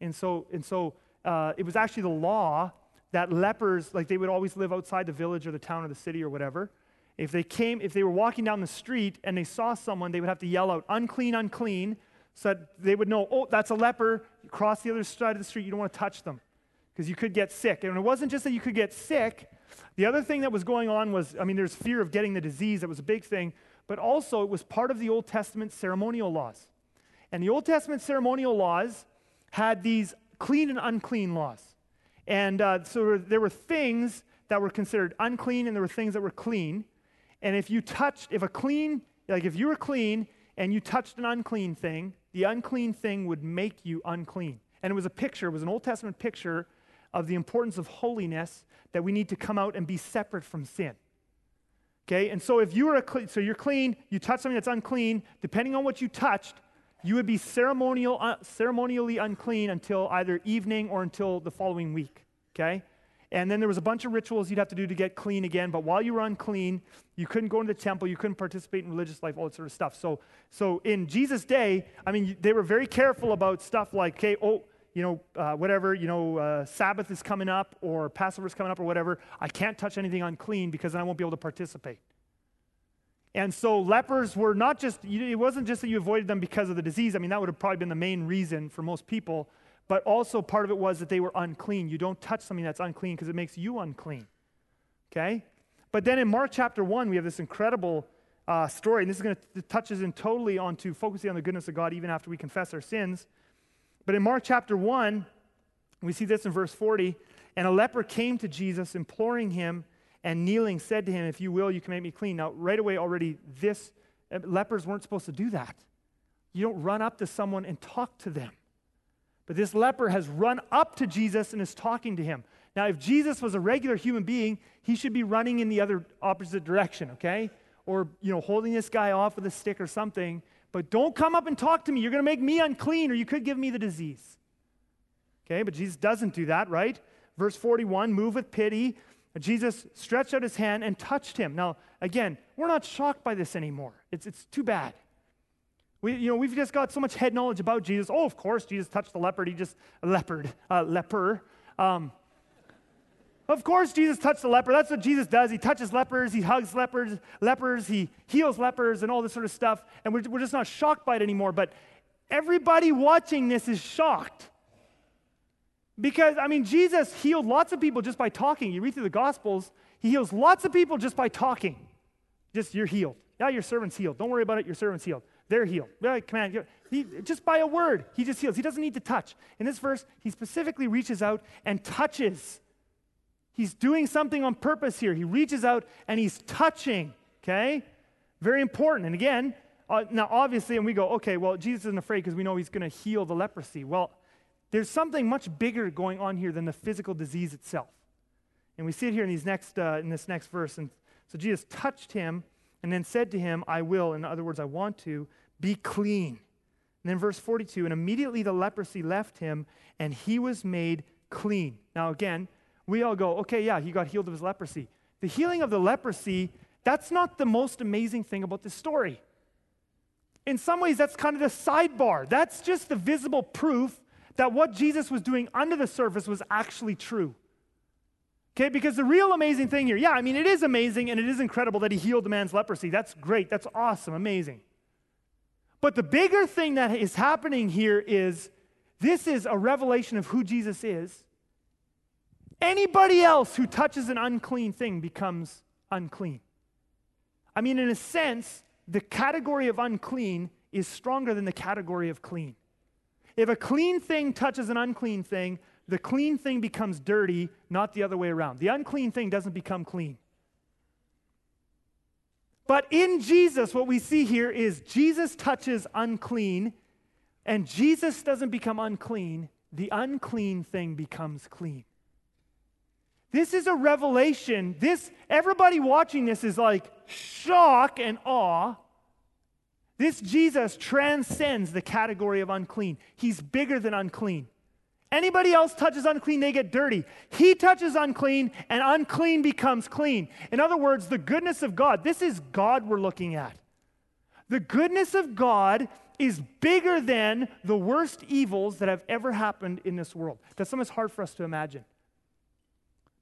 And so, and so uh, it was actually the law that lepers, like they would always live outside the village or the town or the city or whatever. If they came, if they were walking down the street and they saw someone, they would have to yell out, unclean, unclean, so that they would know, oh, that's a leper. Cross the other side of the street, you don't want to touch them because you could get sick. And it wasn't just that you could get sick. The other thing that was going on was, I mean, there's fear of getting the disease. That was a big thing but also it was part of the Old Testament ceremonial laws. And the Old Testament ceremonial laws had these clean and unclean laws. And uh, so there were things that were considered unclean and there were things that were clean. And if you touched, if a clean, like if you were clean and you touched an unclean thing, the unclean thing would make you unclean. And it was a picture, it was an Old Testament picture of the importance of holiness that we need to come out and be separate from sin. Okay, and so if you were a so you're clean, you touch something that's unclean, depending on what you touched, you would be ceremonial, uh, ceremonially unclean until either evening or until the following week. Okay? And then there was a bunch of rituals you'd have to do to get clean again. But while you were unclean, you couldn't go into the temple, you couldn't participate in religious life, all that sort of stuff. So, so in Jesus' day, I mean, they were very careful about stuff like, okay, oh, you know, uh, whatever, you know, uh, Sabbath is coming up or Passover is coming up or whatever. I can't touch anything unclean because then I won't be able to participate. And so lepers were not just, it wasn't just that you avoided them because of the disease. I mean, that would have probably been the main reason for most people. But also part of it was that they were unclean. You don't touch something that's unclean because it makes you unclean. Okay? But then in Mark chapter 1, we have this incredible uh, story. And this is going to touches in totally onto focusing on the goodness of God even after we confess our sins. But in Mark chapter 1, we see this in verse 40. And a leper came to Jesus, imploring him and kneeling said to him, If you will, you can make me clean. Now, right away, already, this uh, lepers weren't supposed to do that. You don't run up to someone and talk to them. But this leper has run up to Jesus and is talking to him. Now, if Jesus was a regular human being, he should be running in the other opposite direction, okay? Or, you know, holding this guy off with a stick or something. But don't come up and talk to me. You're going to make me unclean or you could give me the disease. Okay, but Jesus doesn't do that, right? Verse 41 move with pity Jesus stretched out his hand and touched him. Now, again, we're not shocked by this anymore. It's, it's too bad. We, you know, we've just got so much head knowledge about Jesus. Oh, of course, Jesus touched the leopard. He just, leopard, uh, leper. Um, of course, Jesus touched the leper. That's what Jesus does. He touches lepers, he hugs lepers, lepers, he heals lepers, and all this sort of stuff. And we're, we're just not shocked by it anymore. But everybody watching this is shocked. Because, I mean, Jesus healed lots of people just by talking. You read through the Gospels, he heals lots of people just by talking. Just, you're healed. Yeah, your servant's healed. Don't worry about it, your servant's healed. They're healed. Yeah, command. He, just by a word, he just heals. He doesn't need to touch. In this verse, he specifically reaches out and touches. He's doing something on purpose here. He reaches out and he's touching, okay? Very important. And again, uh, now obviously, and we go, okay, well, Jesus isn't afraid because we know he's going to heal the leprosy. Well, there's something much bigger going on here than the physical disease itself. And we see it here in, these next, uh, in this next verse. And so Jesus touched him and then said to him, I will, in other words, I want to, be clean. And then verse 42, and immediately the leprosy left him and he was made clean. Now, again, we all go, okay, yeah, he got healed of his leprosy. The healing of the leprosy, that's not the most amazing thing about this story. In some ways, that's kind of the sidebar. That's just the visible proof that what Jesus was doing under the surface was actually true. Okay, because the real amazing thing here, yeah, I mean, it is amazing and it is incredible that he healed the man's leprosy. That's great. That's awesome. Amazing. But the bigger thing that is happening here is this is a revelation of who Jesus is. Anybody else who touches an unclean thing becomes unclean. I mean, in a sense, the category of unclean is stronger than the category of clean. If a clean thing touches an unclean thing, the clean thing becomes dirty, not the other way around. The unclean thing doesn't become clean. But in Jesus, what we see here is Jesus touches unclean, and Jesus doesn't become unclean. The unclean thing becomes clean. This is a revelation. This everybody watching this is like shock and awe this Jesus transcends the category of unclean. He's bigger than unclean. Anybody else touches unclean, they get dirty. He touches unclean, and unclean becomes clean. In other words, the goodness of God, this is God we're looking at. The goodness of God is bigger than the worst evils that have ever happened in this world. That's something hard for us to imagine.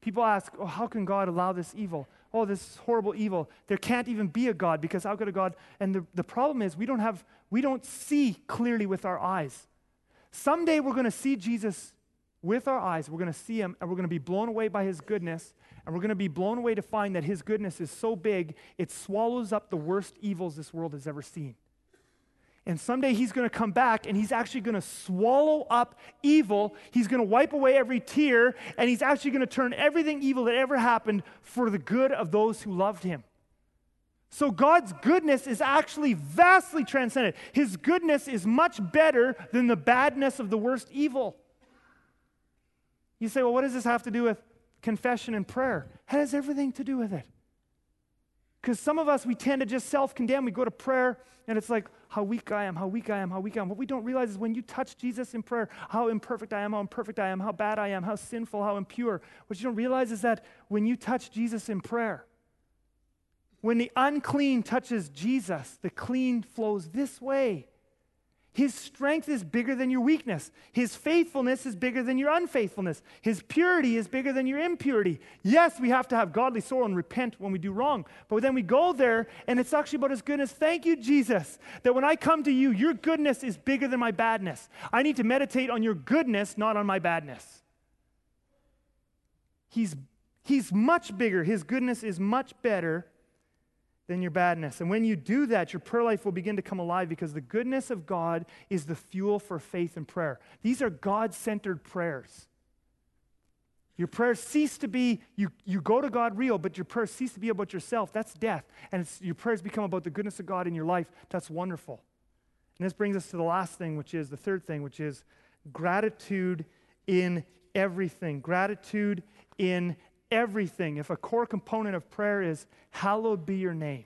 People ask, oh, how can God allow this evil? oh, this horrible evil. There can't even be a God because how could a God? And the, the problem is we don't have, we don't see clearly with our eyes. Someday we're going to see Jesus with our eyes. We're going to see him and we're going to be blown away by his goodness. And we're going to be blown away to find that his goodness is so big, it swallows up the worst evils this world has ever seen. And someday he's going to come back and he's actually going to swallow up evil. He's going to wipe away every tear and he's actually going to turn everything evil that ever happened for the good of those who loved him. So God's goodness is actually vastly transcendent. His goodness is much better than the badness of the worst evil. You say, well, what does this have to do with confession and prayer? It has everything to do with it. Because some of us, we tend to just self condemn. We go to prayer and it's like, how weak I am, how weak I am, how weak I am. What we don't realize is when you touch Jesus in prayer, how imperfect I am, how imperfect I am, how bad I am, how sinful, how impure. What you don't realize is that when you touch Jesus in prayer, when the unclean touches Jesus, the clean flows this way. His strength is bigger than your weakness. His faithfulness is bigger than your unfaithfulness. His purity is bigger than your impurity. Yes, we have to have godly sorrow and repent when we do wrong. But then we go there and it's actually about His goodness. Thank you, Jesus, that when I come to you, your goodness is bigger than my badness. I need to meditate on your goodness, not on my badness. He's, he's much bigger. His goodness is much better than your badness. And when you do that, your prayer life will begin to come alive because the goodness of God is the fuel for faith and prayer. These are God centered prayers. Your prayers cease to be, you, you go to God real, but your prayers cease to be about yourself. That's death. And your prayers become about the goodness of God in your life. That's wonderful. And this brings us to the last thing, which is the third thing, which is gratitude in everything. Gratitude in everything, if a core component of prayer is, hallowed be your name,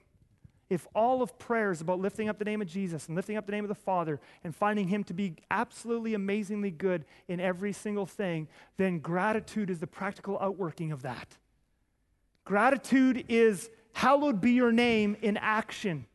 if all of prayer is about lifting up the name of Jesus and lifting up the name of the Father and finding Him to be absolutely amazingly good in every single thing, then gratitude is the practical outworking of that. Gratitude is, hallowed be your name in action.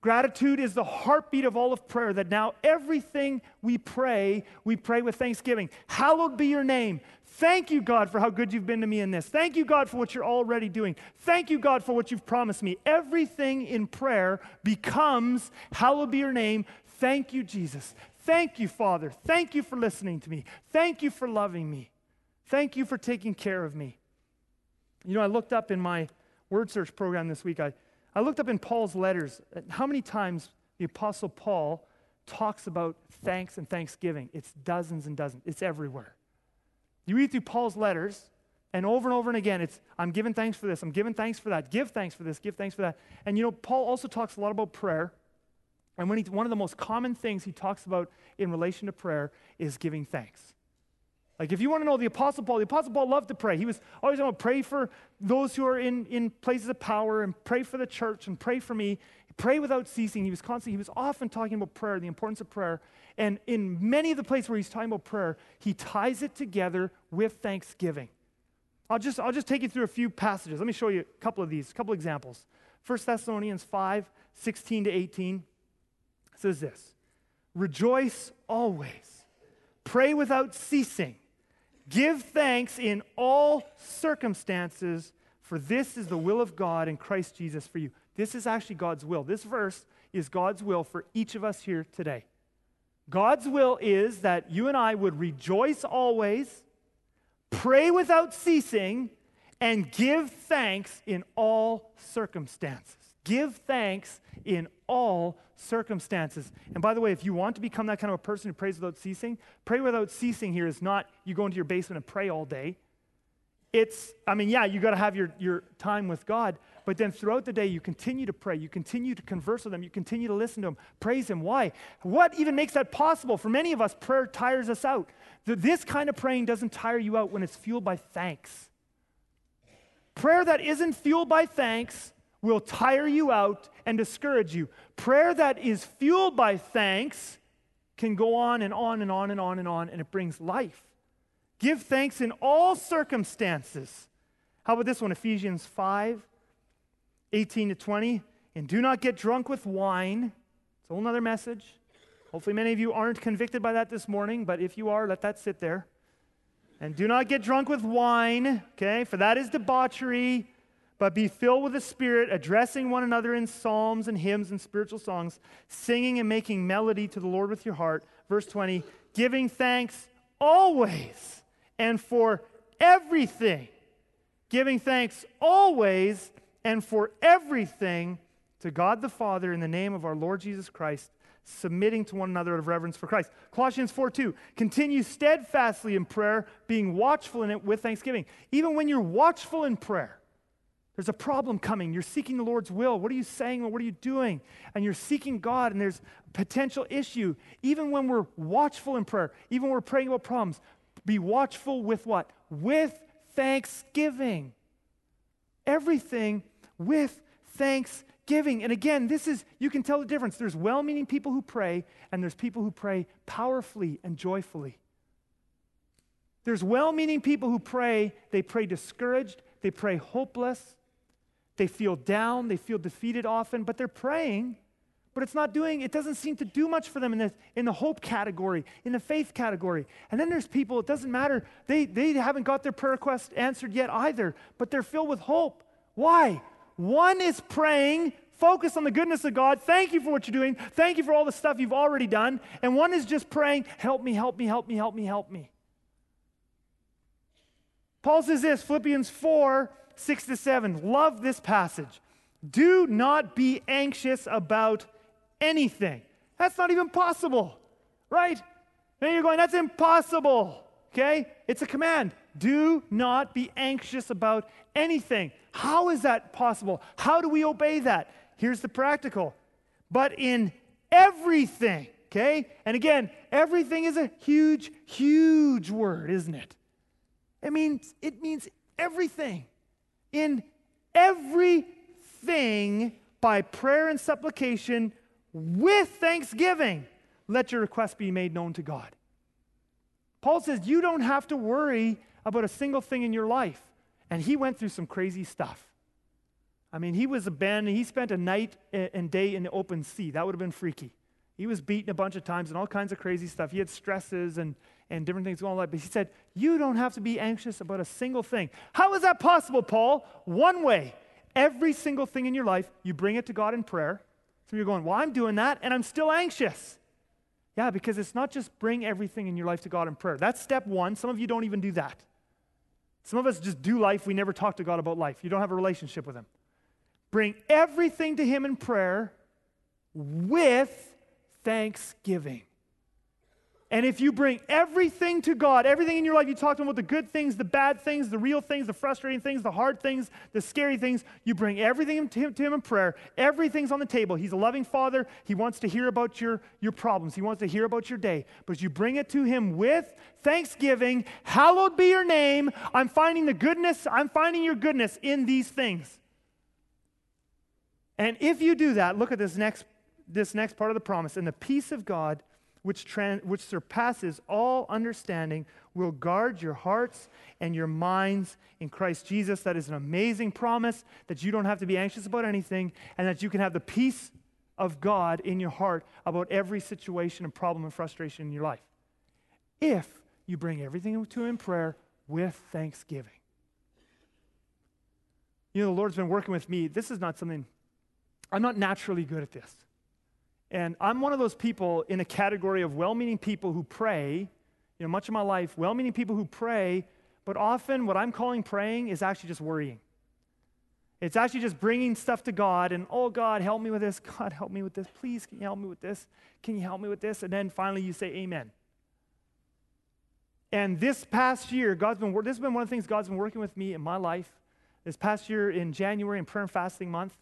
Gratitude is the heartbeat of all of prayer, that now everything we pray, we pray with thanksgiving. Hallowed be your name. Thank you, God, for how good you've been to me in this. Thank you, God, for what you're already doing. Thank you, God, for what you've promised me. Everything in prayer becomes, hallowed be your name. Thank you, Jesus. Thank you, Father. Thank you for listening to me. Thank you for loving me. Thank you for taking care of me. You know, I looked up in my word search program this week, I, I looked up in Paul's letters uh, how many times the Apostle Paul talks about thanks and thanksgiving. It's dozens and dozens, it's everywhere. You read through Paul's letters, and over and over and again, it's, I'm giving thanks for this, I'm giving thanks for that, give thanks for this, give thanks for that. And you know, Paul also talks a lot about prayer. And when he, one of the most common things he talks about in relation to prayer is giving thanks. Like, if you want to know the Apostle Paul, the Apostle Paul loved to pray. He was always going to pray for those who are in, in places of power and pray for the church and pray for me. Pray without ceasing. He was constantly, he was often talking about prayer, the importance of prayer. And in many of the places where he's talking about prayer, he ties it together with thanksgiving. I'll just, I'll just take you through a few passages. Let me show you a couple of these, a couple examples. 1 Thessalonians 5 16 to 18 says this Rejoice always, pray without ceasing, give thanks in all circumstances, for this is the will of God in Christ Jesus for you. This is actually God's will. This verse is God's will for each of us here today. God's will is that you and I would rejoice always, pray without ceasing, and give thanks in all circumstances. Give thanks in all circumstances. And by the way, if you want to become that kind of a person who prays without ceasing, pray without ceasing here is not you go into your basement and pray all day. It's, I mean, yeah, you got to have your, your time with God, but then throughout the day, you continue to pray, you continue to converse with Him, you continue to listen to Him, praise Him. Why? What even makes that possible? For many of us, prayer tires us out. This kind of praying doesn't tire you out when it's fueled by thanks. Prayer that isn't fueled by thanks will tire you out and discourage you. Prayer that is fueled by thanks can go on and on and on and on and on, and it brings life. Give thanks in all circumstances. How about this one, Ephesians 5 18 to 20. And do not get drunk with wine. It's a whole other message. Hopefully, many of you aren't convicted by that this morning, but if you are, let that sit there. And do not get drunk with wine, okay, for that is debauchery, but be filled with the Spirit, addressing one another in psalms and hymns and spiritual songs, singing and making melody to the Lord with your heart. Verse 20, giving thanks always and for everything. Giving thanks always and for everything to God the Father in the name of our Lord Jesus Christ, submitting to one another out of reverence for Christ. Colossians 4 2, continue steadfastly in prayer, being watchful in it with thanksgiving. Even when you're watchful in prayer, there's a problem coming. You're seeking the Lord's will. What are you saying what are you doing? And you're seeking God and there's potential issue. Even when we're watchful in prayer, even when we're praying about problems, be watchful with what? With thanksgiving. Everything with thanksgiving. And again, this is, you can tell the difference. There's well meaning people who pray, and there's people who pray powerfully and joyfully. There's well meaning people who pray, they pray discouraged, they pray hopeless, they feel down, they feel defeated often, but they're praying, but it's not doing, it doesn't seem to do much for them in the, in the hope category, in the faith category. And then there's people, it doesn't matter, they, they haven't got their prayer request answered yet either, but they're filled with hope. Why? One is praying, focus on the goodness of God. Thank you for what you're doing. Thank you for all the stuff you've already done. And one is just praying, help me, help me, help me, help me, help me. Paul says this, Philippians 4 6 to 7. Love this passage. Do not be anxious about anything. That's not even possible, right? And you're going, that's impossible, okay? It's a command. Do not be anxious about anything. How is that possible? How do we obey that? Here's the practical. But in everything, okay? And again, everything is a huge, huge word, isn't it? It means it means everything. In everything by prayer and supplication with thanksgiving, let your request be made known to God. Paul says you don't have to worry about a single thing in your life. And he went through some crazy stuff. I mean, he was abandoned. He spent a night and day in the open sea. That would have been freaky. He was beaten a bunch of times and all kinds of crazy stuff. He had stresses and and different things going on. But he said, You don't have to be anxious about a single thing. How is that possible, Paul? One way. Every single thing in your life, you bring it to God in prayer. So you're going, Well, I'm doing that and I'm still anxious. Yeah, because it's not just bring everything in your life to God in prayer. That's step one. Some of you don't even do that. Some of us just do life. We never talk to God about life. You don't have a relationship with Him. Bring everything to Him in prayer with thanksgiving. And if you bring everything to God, everything in your life, you talk to Him about the good things, the bad things, the real things, the frustrating things, the hard things, the scary things, you bring everything to Him, to him in prayer. Everything's on the table. He's a loving Father. He wants to hear about your, your problems, He wants to hear about your day. But you bring it to Him with thanksgiving. Hallowed be your name. I'm finding the goodness, I'm finding your goodness in these things. And if you do that, look at this next, this next part of the promise. And the peace of God which, trans, which surpasses all understanding, will guard your hearts and your minds in Christ Jesus. That is an amazing promise that you don't have to be anxious about anything and that you can have the peace of God in your heart about every situation and problem and frustration in your life. If you bring everything to Him in prayer with thanksgiving. You know, the Lord's been working with me. This is not something, I'm not naturally good at this. And I'm one of those people in a category of well meaning people who pray, you know, much of my life, well meaning people who pray, but often what I'm calling praying is actually just worrying. It's actually just bringing stuff to God and, oh, God, help me with this. God, help me with this. Please, can you help me with this? Can you help me with this? And then finally you say, Amen. And this past year, God's been, this has been one of the things God's been working with me in my life. This past year in January in prayer and fasting month,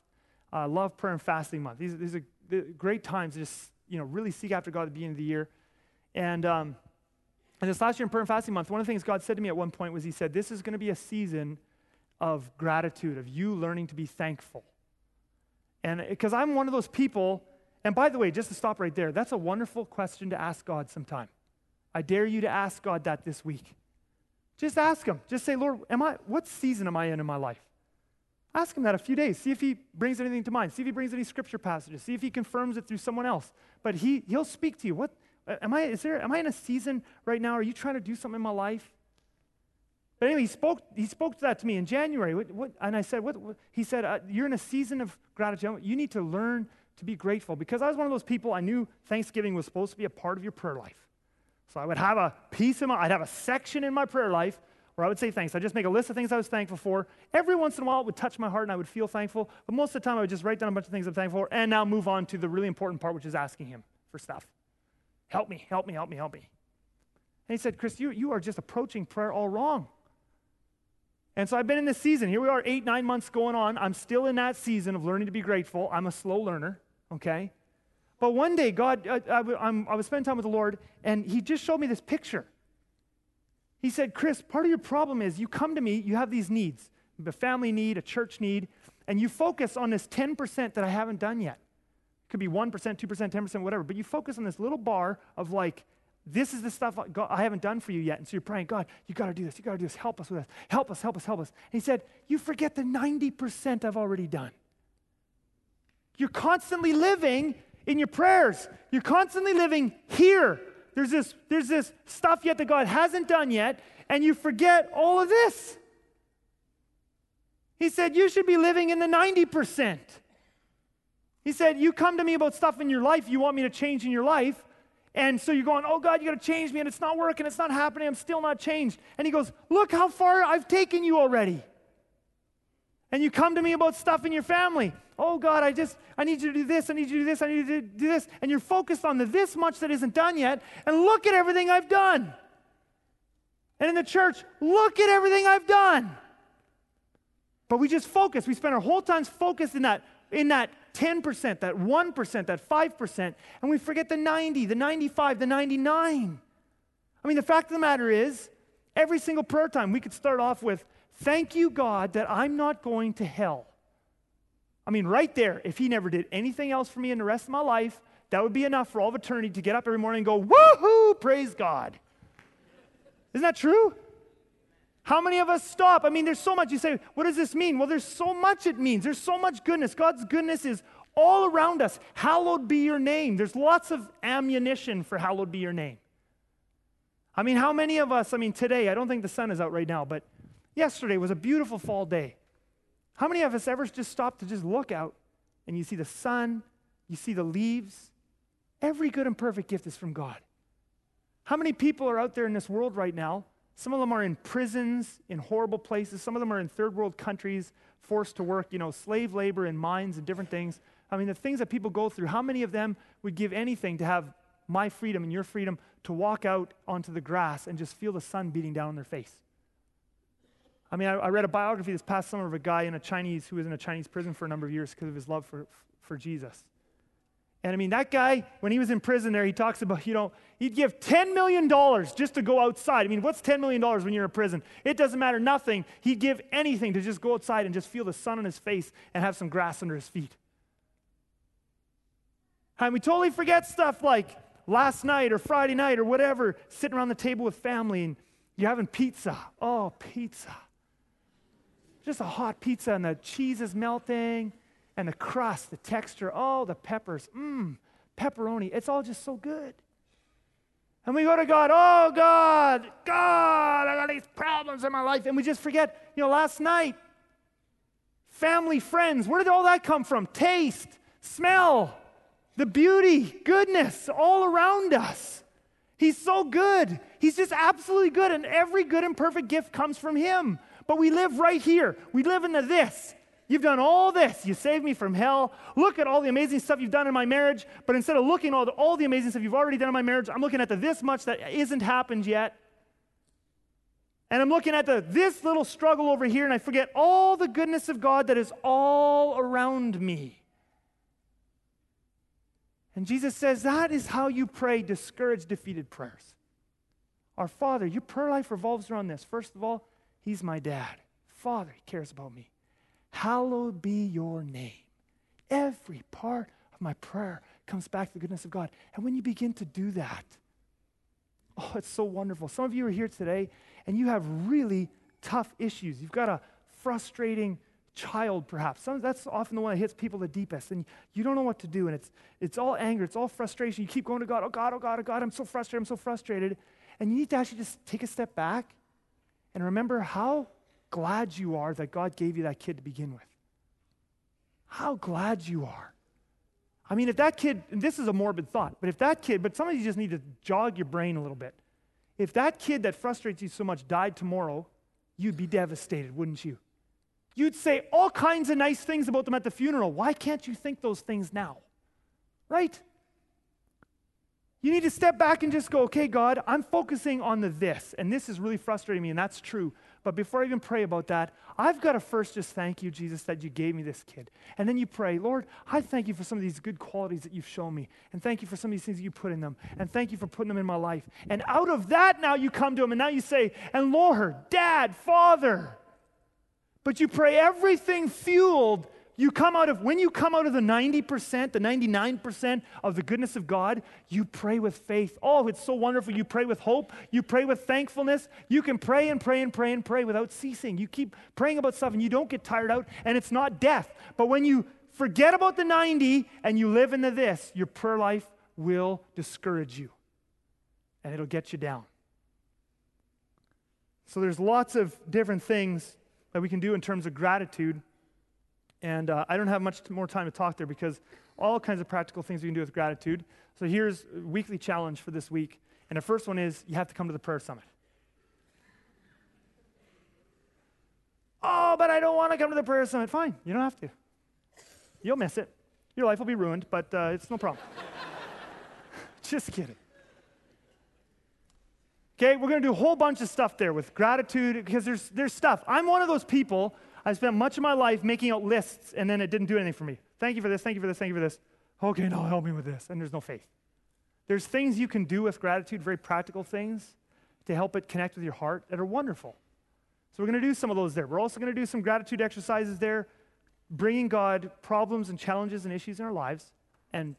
I uh, love prayer and fasting month. These, these are the great times to just, you know, really seek after God at the beginning of the year. And, um, and this last year in prayer and fasting month, one of the things God said to me at one point was He said, This is going to be a season of gratitude, of you learning to be thankful. And because I'm one of those people, and by the way, just to stop right there, that's a wonderful question to ask God sometime. I dare you to ask God that this week. Just ask Him. Just say, Lord, am I, what season am I in in my life? Ask him that a few days. See if he brings anything to mind. See if he brings any scripture passages. See if he confirms it through someone else. But he, he'll speak to you. What, am, I, is there, am I in a season right now? Are you trying to do something in my life? But anyway, he spoke, he spoke to that to me in January. What, what, and I said, what, what? He said, uh, You're in a season of gratitude. You need to learn to be grateful. Because I was one of those people, I knew Thanksgiving was supposed to be a part of your prayer life. So I would have a piece in my, I'd have a section in my prayer life where I would say thanks. I'd just make a list of things I was thankful for. Every once in a while, it would touch my heart and I would feel thankful. But most of the time, I would just write down a bunch of things I'm thankful for and now move on to the really important part, which is asking Him for stuff. Help me, help me, help me, help me. And he said, Chris, you, you are just approaching prayer all wrong. And so I've been in this season. Here we are, eight, nine months going on. I'm still in that season of learning to be grateful. I'm a slow learner, okay? But one day, God, I, I, I was spending time with the Lord, and He just showed me this picture. He said, Chris, part of your problem is you come to me, you have these needs a family need, a church need, and you focus on this 10% that I haven't done yet. It could be 1%, 2%, 10%, whatever, but you focus on this little bar of like, this is the stuff I haven't done for you yet. And so you're praying, God, you got to do this. You got to do this. Help us with this. Help us, help us, help us. And he said, You forget the 90% I've already done. You're constantly living in your prayers. You're constantly living here. There's this, there's this stuff yet that God hasn't done yet, and you forget all of this. He said, You should be living in the 90%. He said, You come to me about stuff in your life you want me to change in your life. And so you're going, Oh God, you got to change me, and it's not working, it's not happening, I'm still not changed. And he goes, Look how far I've taken you already. And you come to me about stuff in your family. Oh God, I just, I need you to do this, I need you to do this, I need you to do this. And you're focused on the this much that isn't done yet. And look at everything I've done. And in the church, look at everything I've done. But we just focus. We spend our whole time focused in that, in that 10%, that 1%, that 5%, and we forget the 90, the 95, the 99. I mean, the fact of the matter is, every single prayer time we could start off with, Thank you, God, that I'm not going to hell. I mean, right there, if He never did anything else for me in the rest of my life, that would be enough for all of eternity to get up every morning and go, Woohoo, praise God. Isn't that true? How many of us stop? I mean, there's so much. You say, what does this mean? Well, there's so much it means. There's so much goodness. God's goodness is all around us. Hallowed be your name. There's lots of ammunition for hallowed be your name. I mean, how many of us, I mean, today, I don't think the sun is out right now, but yesterday was a beautiful fall day. How many of us ever just stop to just look out and you see the sun, you see the leaves? Every good and perfect gift is from God. How many people are out there in this world right now some of them are in prisons, in horrible places. Some of them are in third world countries, forced to work, you know, slave labor in mines and different things. I mean, the things that people go through, how many of them would give anything to have my freedom and your freedom to walk out onto the grass and just feel the sun beating down on their face? I mean, I, I read a biography this past summer of a guy in a Chinese who was in a Chinese prison for a number of years because of his love for, for Jesus. And I mean, that guy, when he was in prison there, he talks about, you know, he'd give $10 million just to go outside. I mean, what's $10 million when you're in prison? It doesn't matter, nothing. He'd give anything to just go outside and just feel the sun on his face and have some grass under his feet. And we totally forget stuff like last night or Friday night or whatever, sitting around the table with family and you're having pizza. Oh, pizza. Just a hot pizza and the cheese is melting and the crust, the texture, all the peppers, mmm, pepperoni. It's all just so good. And we go to God, oh God, God, I got these problems in my life. And we just forget, you know, last night, family, friends, where did all that come from? Taste, smell, the beauty, goodness all around us. He's so good. He's just absolutely good. And every good and perfect gift comes from Him. But we live right here. We live in the this. You've done all this. You saved me from hell. Look at all the amazing stuff you've done in my marriage. But instead of looking at all the, all the amazing stuff you've already done in my marriage, I'm looking at the this much that isn't happened yet. And I'm looking at the this little struggle over here, and I forget all the goodness of God that is all around me. And Jesus says that is how you pray discouraged, defeated prayers. Our Father, your prayer life revolves around this. First of all, He's my dad. Father, He cares about me. Hallowed be your name. Every part of my prayer comes back to the goodness of God. And when you begin to do that, oh, it's so wonderful. Some of you are here today and you have really tough issues. You've got a frustrating child, perhaps. Some, that's often the one that hits people the deepest. And you don't know what to do. And it's, it's all anger, it's all frustration. You keep going to God, oh God, oh God, oh God, I'm so frustrated, I'm so frustrated. And you need to actually just take a step back and remember how glad you are that God gave you that kid to begin with. How glad you are. I mean, if that kid, this is a morbid thought, but if that kid, but some of you just need to jog your brain a little bit. If that kid that frustrates you so much died tomorrow, you'd be devastated, wouldn't you? You'd say all kinds of nice things about them at the funeral. Why can't you think those things now? Right? You need to step back and just go, okay, God, I'm focusing on the this, and this is really frustrating me, and that's true. But before I even pray about that, I've got to first just thank you, Jesus, that you gave me this kid. And then you pray, Lord, I thank you for some of these good qualities that you've shown me. And thank you for some of these things that you put in them. And thank you for putting them in my life. And out of that, now you come to him and now you say, and Lord, Dad, Father, But you pray everything fueled. You come out of, when you come out of the 90%, the 99% of the goodness of God, you pray with faith. Oh, it's so wonderful. You pray with hope. You pray with thankfulness. You can pray and pray and pray and pray without ceasing. You keep praying about stuff and you don't get tired out, and it's not death. But when you forget about the 90 and you live into this, your prayer life will discourage you and it'll get you down. So there's lots of different things that we can do in terms of gratitude. And uh, I don't have much more time to talk there because all kinds of practical things we can do with gratitude. So here's a weekly challenge for this week. And the first one is you have to come to the prayer summit. Oh, but I don't want to come to the prayer summit. Fine, you don't have to. You'll miss it. Your life will be ruined, but uh, it's no problem. Just kidding. Okay, we're going to do a whole bunch of stuff there with gratitude because there's, there's stuff. I'm one of those people, I spent much of my life making out lists and then it didn't do anything for me. Thank you for this, thank you for this, thank you for this. Okay, now help me with this. And there's no faith. There's things you can do with gratitude, very practical things, to help it connect with your heart that are wonderful. So we're going to do some of those there. We're also going to do some gratitude exercises there, bringing God problems and challenges and issues in our lives and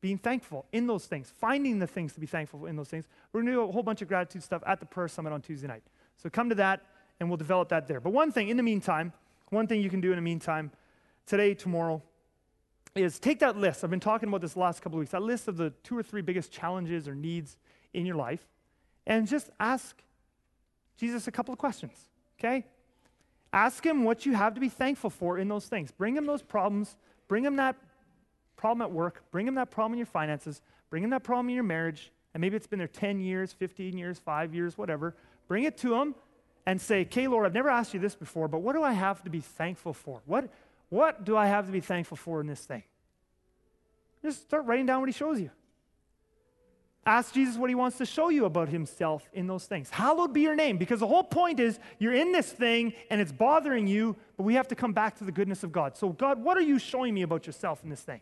being thankful in those things, finding the things to be thankful in those things. We're going to do a whole bunch of gratitude stuff at the prayer summit on Tuesday night. So come to that and we'll develop that there. But one thing in the meantime, one thing you can do in the meantime, today, tomorrow, is take that list. I've been talking about this last couple of weeks, that list of the two or three biggest challenges or needs in your life, and just ask Jesus a couple of questions, okay? Ask him what you have to be thankful for in those things. Bring him those problems, bring him that problem at work, bring him that problem in your finances, bring him that problem in your marriage, and maybe it's been there 10 years, 15 years, five years, whatever. Bring it to him and say, okay, Lord, I've never asked you this before, but what do I have to be thankful for? What, what do I have to be thankful for in this thing? Just start writing down what he shows you. Ask Jesus what he wants to show you about himself in those things. Hallowed be your name, because the whole point is you're in this thing and it's bothering you, but we have to come back to the goodness of God. So, God, what are you showing me about yourself in this thing?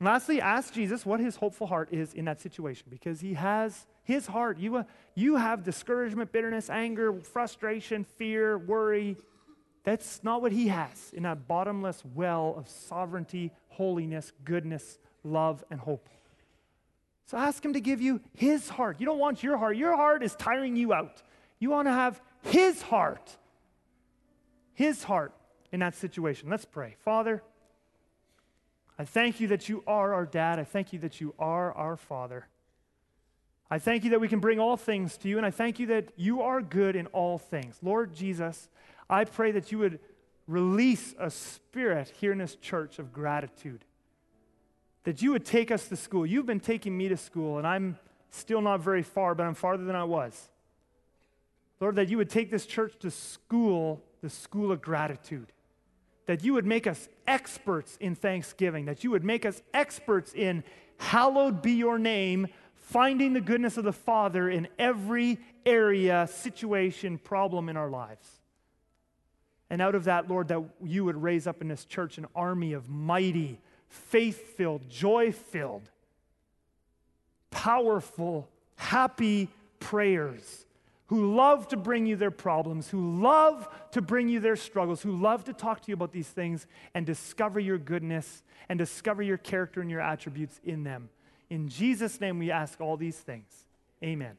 And lastly, ask Jesus what his hopeful heart is in that situation because he has his heart. You, uh, you have discouragement, bitterness, anger, frustration, fear, worry. That's not what he has in that bottomless well of sovereignty, holiness, goodness, love, and hope. So ask him to give you his heart. You don't want your heart. Your heart is tiring you out. You want to have his heart. His heart in that situation. Let's pray. Father, I thank you that you are our dad. I thank you that you are our father. I thank you that we can bring all things to you, and I thank you that you are good in all things. Lord Jesus, I pray that you would release a spirit here in this church of gratitude. That you would take us to school. You've been taking me to school, and I'm still not very far, but I'm farther than I was. Lord, that you would take this church to school, the school of gratitude that you would make us experts in thanksgiving, that you would make us experts in hallowed be your name, finding the goodness of the Father in every area, situation, problem in our lives. And out of that, Lord, that you would raise up in this church an army of mighty, faith filled, joy filled, powerful, happy prayers who love to bring you their problems, who love to bring you their struggles, who love to talk to you about these things and discover your goodness and discover your character and your attributes in them. In Jesus' name, we ask all these things. Amen.